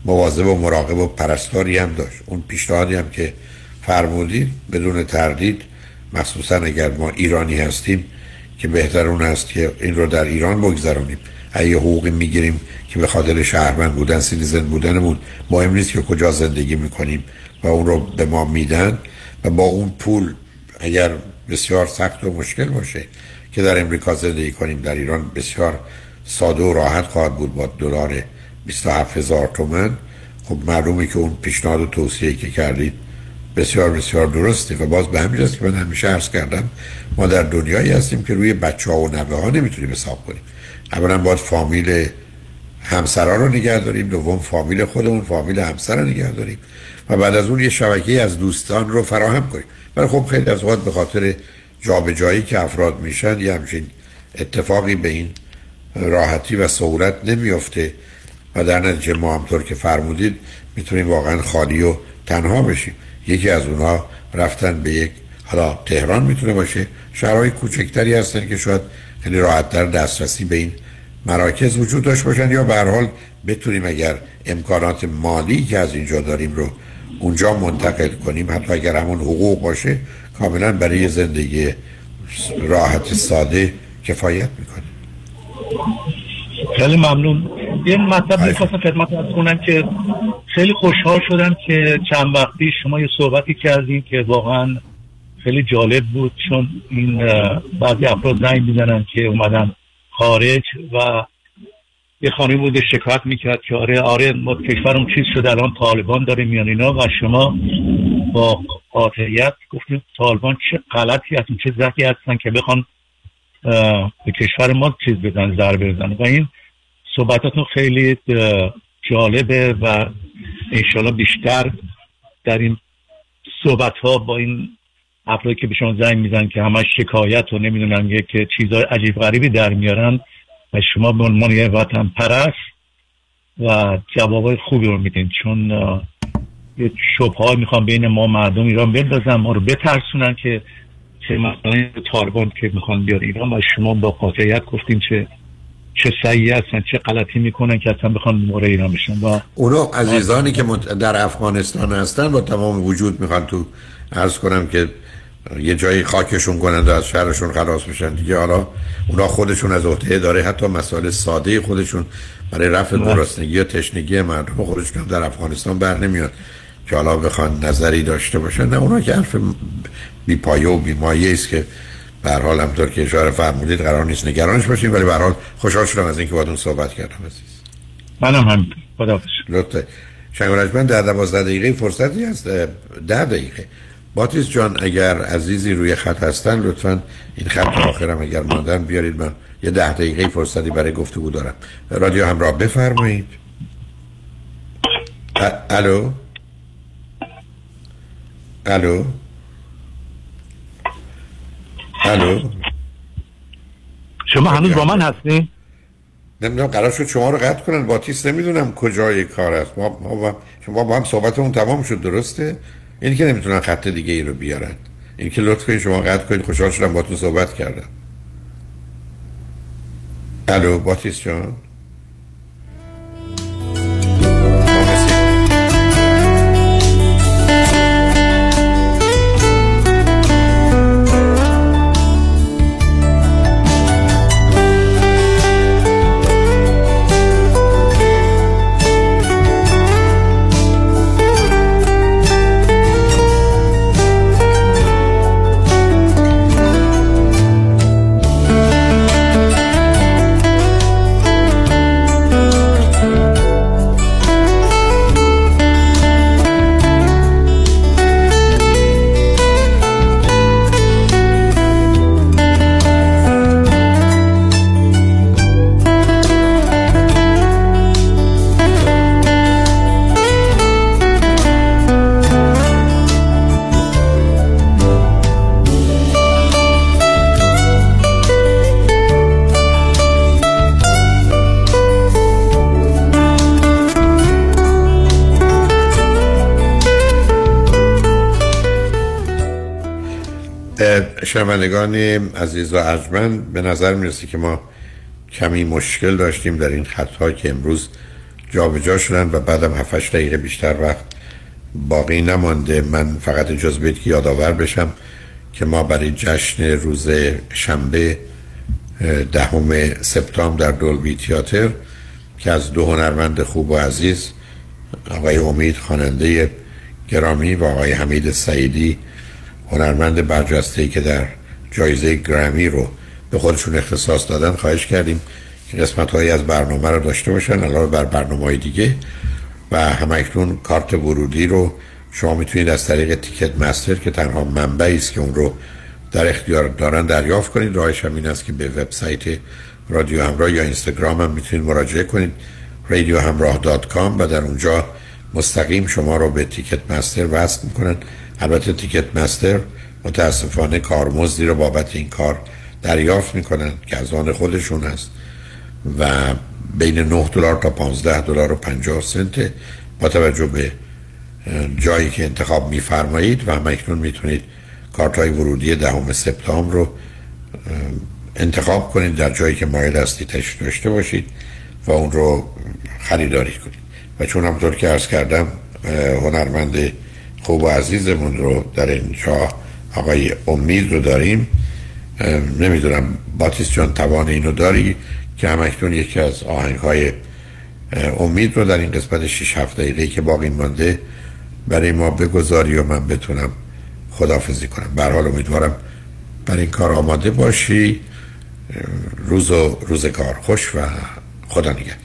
مواظب و مراقب و پرستاری هم داشت. اون پیشنهادی هم که فرمودید بدون تردید مخصوصا اگر ما ایرانی هستیم که بهتر اون است که این رو در ایران بگذرانیم. اگه حقوقی می‌گیریم که به خاطر شهروند بودن سیتیزن بودنمون مهم نیست که کجا زندگی می‌کنیم و اون رو به ما میدن. و با اون پول اگر بسیار سخت و مشکل باشه که در امریکا زندگی کنیم. در ایران بسیار ساده و راحت خواهد بود با دلار 27 هزار تومن خب معلومه که اون پیشنهاد و توصیه که کردید بسیار بسیار درسته و باز به همین که من همیشه عرض کردم ما در دنیایی هستیم که روی بچه ها و نوه ها نمی‌تونیم حساب کنیم. اولا باید فامیل همسرا رو نگه داریم دوم فامیل خودمون فامیل همسر رو نگه داریم و بعد از اون یه شبکه از دوستان رو فراهم کنیم. ولی خب خیلی از اوقات به خاطر جابجایی که افراد میشن یه همچین اتفاقی به این راحتی و سهولت نمیفته و در نتیجه ما همطور که فرمودید می‌تونیم واقعا خالی و تنها بشیم. یکی از اونها رفتن به یک حالا تهران می‌تونه باشه. شهرهای کوچکتری هستن که شاید خیلی راحتتر دسترسی به این مراکز وجود داشت باشن یا به حال بتونیم اگر امکانات مالی که از اینجا داریم رو اونجا منتقل کنیم. حتی اگر همون حقوق باشه کاملا برای زندگی راحت ساده کفایت می‌کنه خیلی ممنون. یه مطلب می‌خواستم خدمت از کنم که خیلی خوشحال شدم که چند وقتی شما یه صحبتی کردیم که واقعا خیلی جالب بود چون این بعضی افراد زنگ می‌زنن که اومدن خارج و یه خانمی بوده شکایت می‌کرد که آره آره ما کشورم چیز شده الان طالبان داره میان اینا و شما با قاطعیت گفتیم طالبان چه غلطی هستن چه زکی هستن که بخوان به کشور ما چیز بزن ضربه بزنن و این صحبتاتون خیلی جالبه و انشالله بیشتر در این صحبت ها با این افرادی که به شما زنگ میزن که همش شکایت و نمی‌دونم یه که چیزای عجیب غریبی در میارن و شما به عنوان یه وطن پرست و جوابای خوبی رو میدین. چون یه شبه می‌خوام بین ما مردم ایران بندازن ما رو بترسونن که چه مثلا طالبان که می‌خوان بیار ایران. و شما با قاطعیت گفتیم چه چه سعی هستن چه غلطی می‌کنن که اصلا بخوان مورد ایران بشن. و اونو عزیزانی که در افغانستان هستن با تمام وجود می‌خوان تو عرض کنم که یه جایی خاکشون کنند و از شهرشون خلاص بشن. دیگه حالا اونا خودشون از عهده داره. حتی مسائل ساده خودشون برای رفع بله. گرسنگی و تشنگی مردم خودشون هم در افغانستان بر نمیاد. که حالا بخوان نظری داشته باشن. نه اونا که حرف بی پایه و بی مایه است که به هر حال همطور که اشاره فرمودید قرار نیست نگرانش باشیم ولی به هر حال خوشحال شدم از اینکه باهاتون صحبت کردم عزیز. منم هم. خدا لطفا. شنگ من در دوازده دقیقه فرصتی هست اه، ده دقیقه. باتیس جان اگر عزیزی روی خط هستن لطفا این خط آخرم اگر ماندن بیارید من یه ده دقیقه فرصتی برای گفتگو دارم. رادیو همراه بفرمایید. الو؟ الو؟ الو؟ شما هنوز با من هستین؟ نمی‌دونم قرار شد شما رو قطع کنن. باتیس نمی‌دونم کجای کار است. ما, ما شما با هم صحبتمون تمام شد درسته؟ این که نمی‌تونن خط دیگه ای رو بیارن. این که لطف کنید شما قطع کنید. خوشحال شدم باتون صحبت کردم. الو باتیس جان. شنوندگان عزیز و ارجمند به نظر می‌رسه که ما کمی مشکل داشتیم در این خطها که امروز جابجا شدن و بعدم 7 دقیقه بیشتر وقت باقی نمانده. من فقط اجازه بدید که یادآور بشم که ما برای جشن روز شنبه دهم سپتامبر در دولبی تیاتر که از دو هنرمند خوب و عزیز آقای امید خواننده گرامی و آقای حمید سعیدی هنرمند برجسته که در جایزه گرمی رو به خودشون اختصاص دادن خواهش کردیم که قسمت هایی از برنامه رو داشته باشن علاوه بر برنامه های دیگه. و همکنون کارت ورودی رو شما می‌تونید از طریق تیکت مستر که تنها منبعی است که اون رو در اختیار دارن دریافت کنید. راهش هم این است که به وبسایت رادیو همراه یا اینستاگرام هم می‌تونید مراجعه کنید. کام و در اونجا مستقیم شما رو به تیکت مستر وصل می‌کنن. البته تیکت مستر متاسفانه کارمزدی رو بابت این کار دریافت می‌کنن که از آن خودشون هست و بین 9 دلار تا 15 دلار و 50 سنت با توجه به جایی که انتخاب میفرمایید و هم می‌تونید کارت های ورودی دهم سپتامبر رو انتخاب کنید در جایی که مایل هستید داشته باشید و اون رو خریداری کنید. و چون همطور که عرض کردم هنرمند خوب و عزیزمون رو در اینجا آقای امید رو داریم. نمی‌دونم باتیس جان توان اینو داری که همکنون یکی از آهنگ های امید رو در این قسمت 6 هفته ای که باقی مانده برای ما بگذاری و من بتونم خدافزی کنم. به حال امیدوارم برای این کار آماده باشی. روز و روزگار خوش و خدا نگه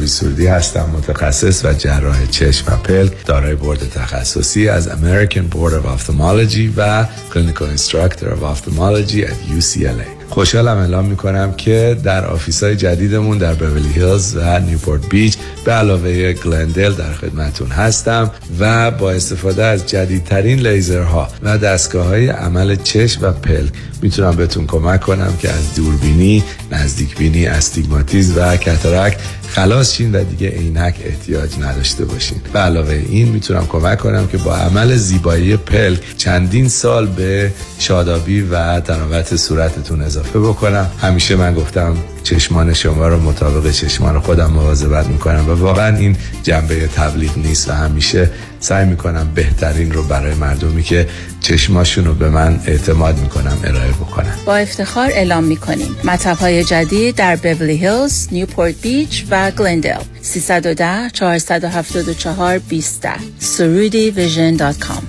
ویس سرودی هستم متخصص و جراح چشم و پلک دارای بورد تخصصی از American Board of Ophthalmology و Clinical Instructor of Ophthalmology at UCLA خوشحالم اعلام می‌کنم که در office های جدیدمون در بورلی هیلز و نیوپورت بیچ به علاوه گلندل در خدمتون هستم و با استفاده از جدیدترین لیزرها و دستگاه های عمل چشم و پلک می‌تونم بهتون کمک کنم که از دوربینی، نزدیک بینی، استیگماتیز و کترک خلاص شین و دیگه عینک احتیاج نداشته باشین. به علاوه این می‌تونم کمک کنم که با عمل زیبایی پلک چندین سال به شادابی و تناوت صورتتون اضافه بکنم. همیشه من گفتم چشمان شما رو مطابق چشمان خودم مواظبت می‌کنم و واقعا این جنبه تبلیغ نیست و همیشه سعی می‌کنم بهترین رو برای مردمی که چشماشون رو به من اعتماد می‌کنم ارائه بکنم با افتخار اعلام می‌کنیم. مطب های جدید در بورلی هیلز، نیوپورت بیچ و گلندل 310 474 20 سرودی vision dot com.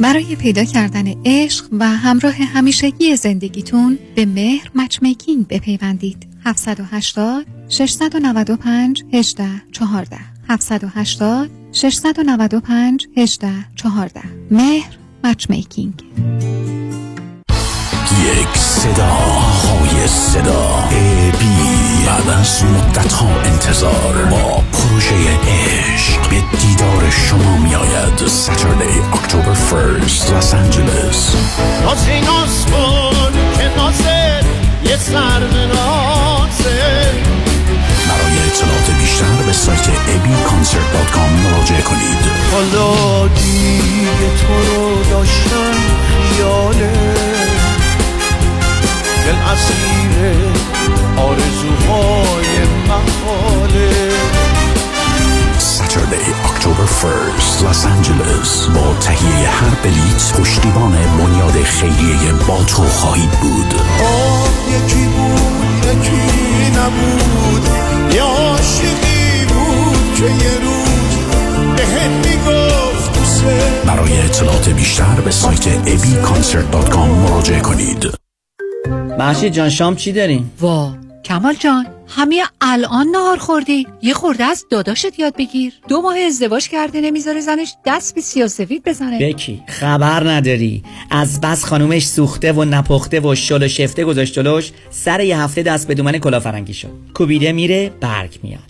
برای پیدا کردن عشق و همراه همیشگی زندگیتون به مهر matchmaking بپیوندید. 780 695 18 14 780 695 18 14 مهر مچمیکینگ یک صدا های صدا. ای بی. بعد از مدت ها انتظار با پروژه عشق. به دیدار شما می آید Saturday اکتبر 1st لس آنجلس نازی ناز کن که نازه یه سر بیشتر به سایت abconcert.com مراجعه کنید. حالا دیگه تو رو داشتن خیاله. دل اسیر آرزوهای محاله. Saturday اکتبر 1st لس آنجلس با تهیه هر بلیت پشتیبان بنیاد خیریه با تو خواهید بود. آه یکی بود یکی نبود. بود که یه روز بهت می‌گفت برای اطلاعات بیشتر به سایت abconcert.com مراجعه کنید. محشید جان شام چی داریم؟ وا کمال جان همین الان نهار خوردی. یه خورده از داداشت یاد بگیر. دو ماه ازدواج کرده نمی‌ذاره زنش دست به سیاسفید بزنه. بکی خبر نداری. از بس خانومش سوخته و نپخته و شل و شفته گذاشت جلوش سر یه هفته دست به دومن کلافرنگی شد. کوبیده میره برگ میاد.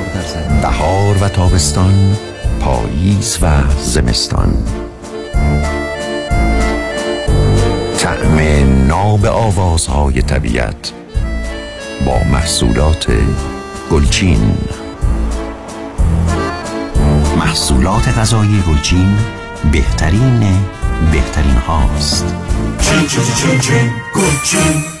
بهار و تابستان پاییز و زمستان. طعم ناب آوازهای طبیعت با محصولات گلچین. محصولات غذایی گلچین بهترین بهترین هاست. چین چین چین چین گلچین.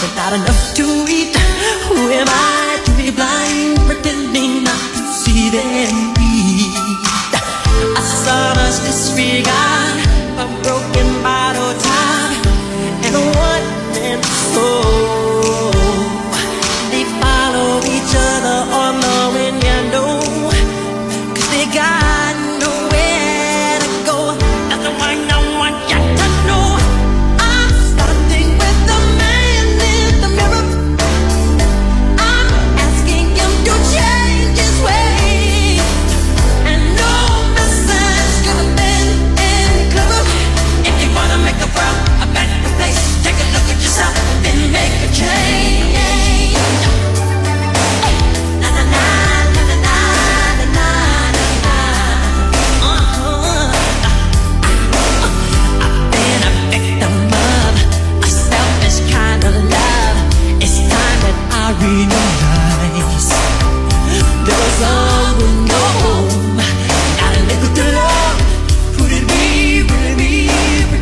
but not enough to eat. Who am I to be blind, pretending not to see them eat? A saw disregard a broken bottle top and a one-man soul.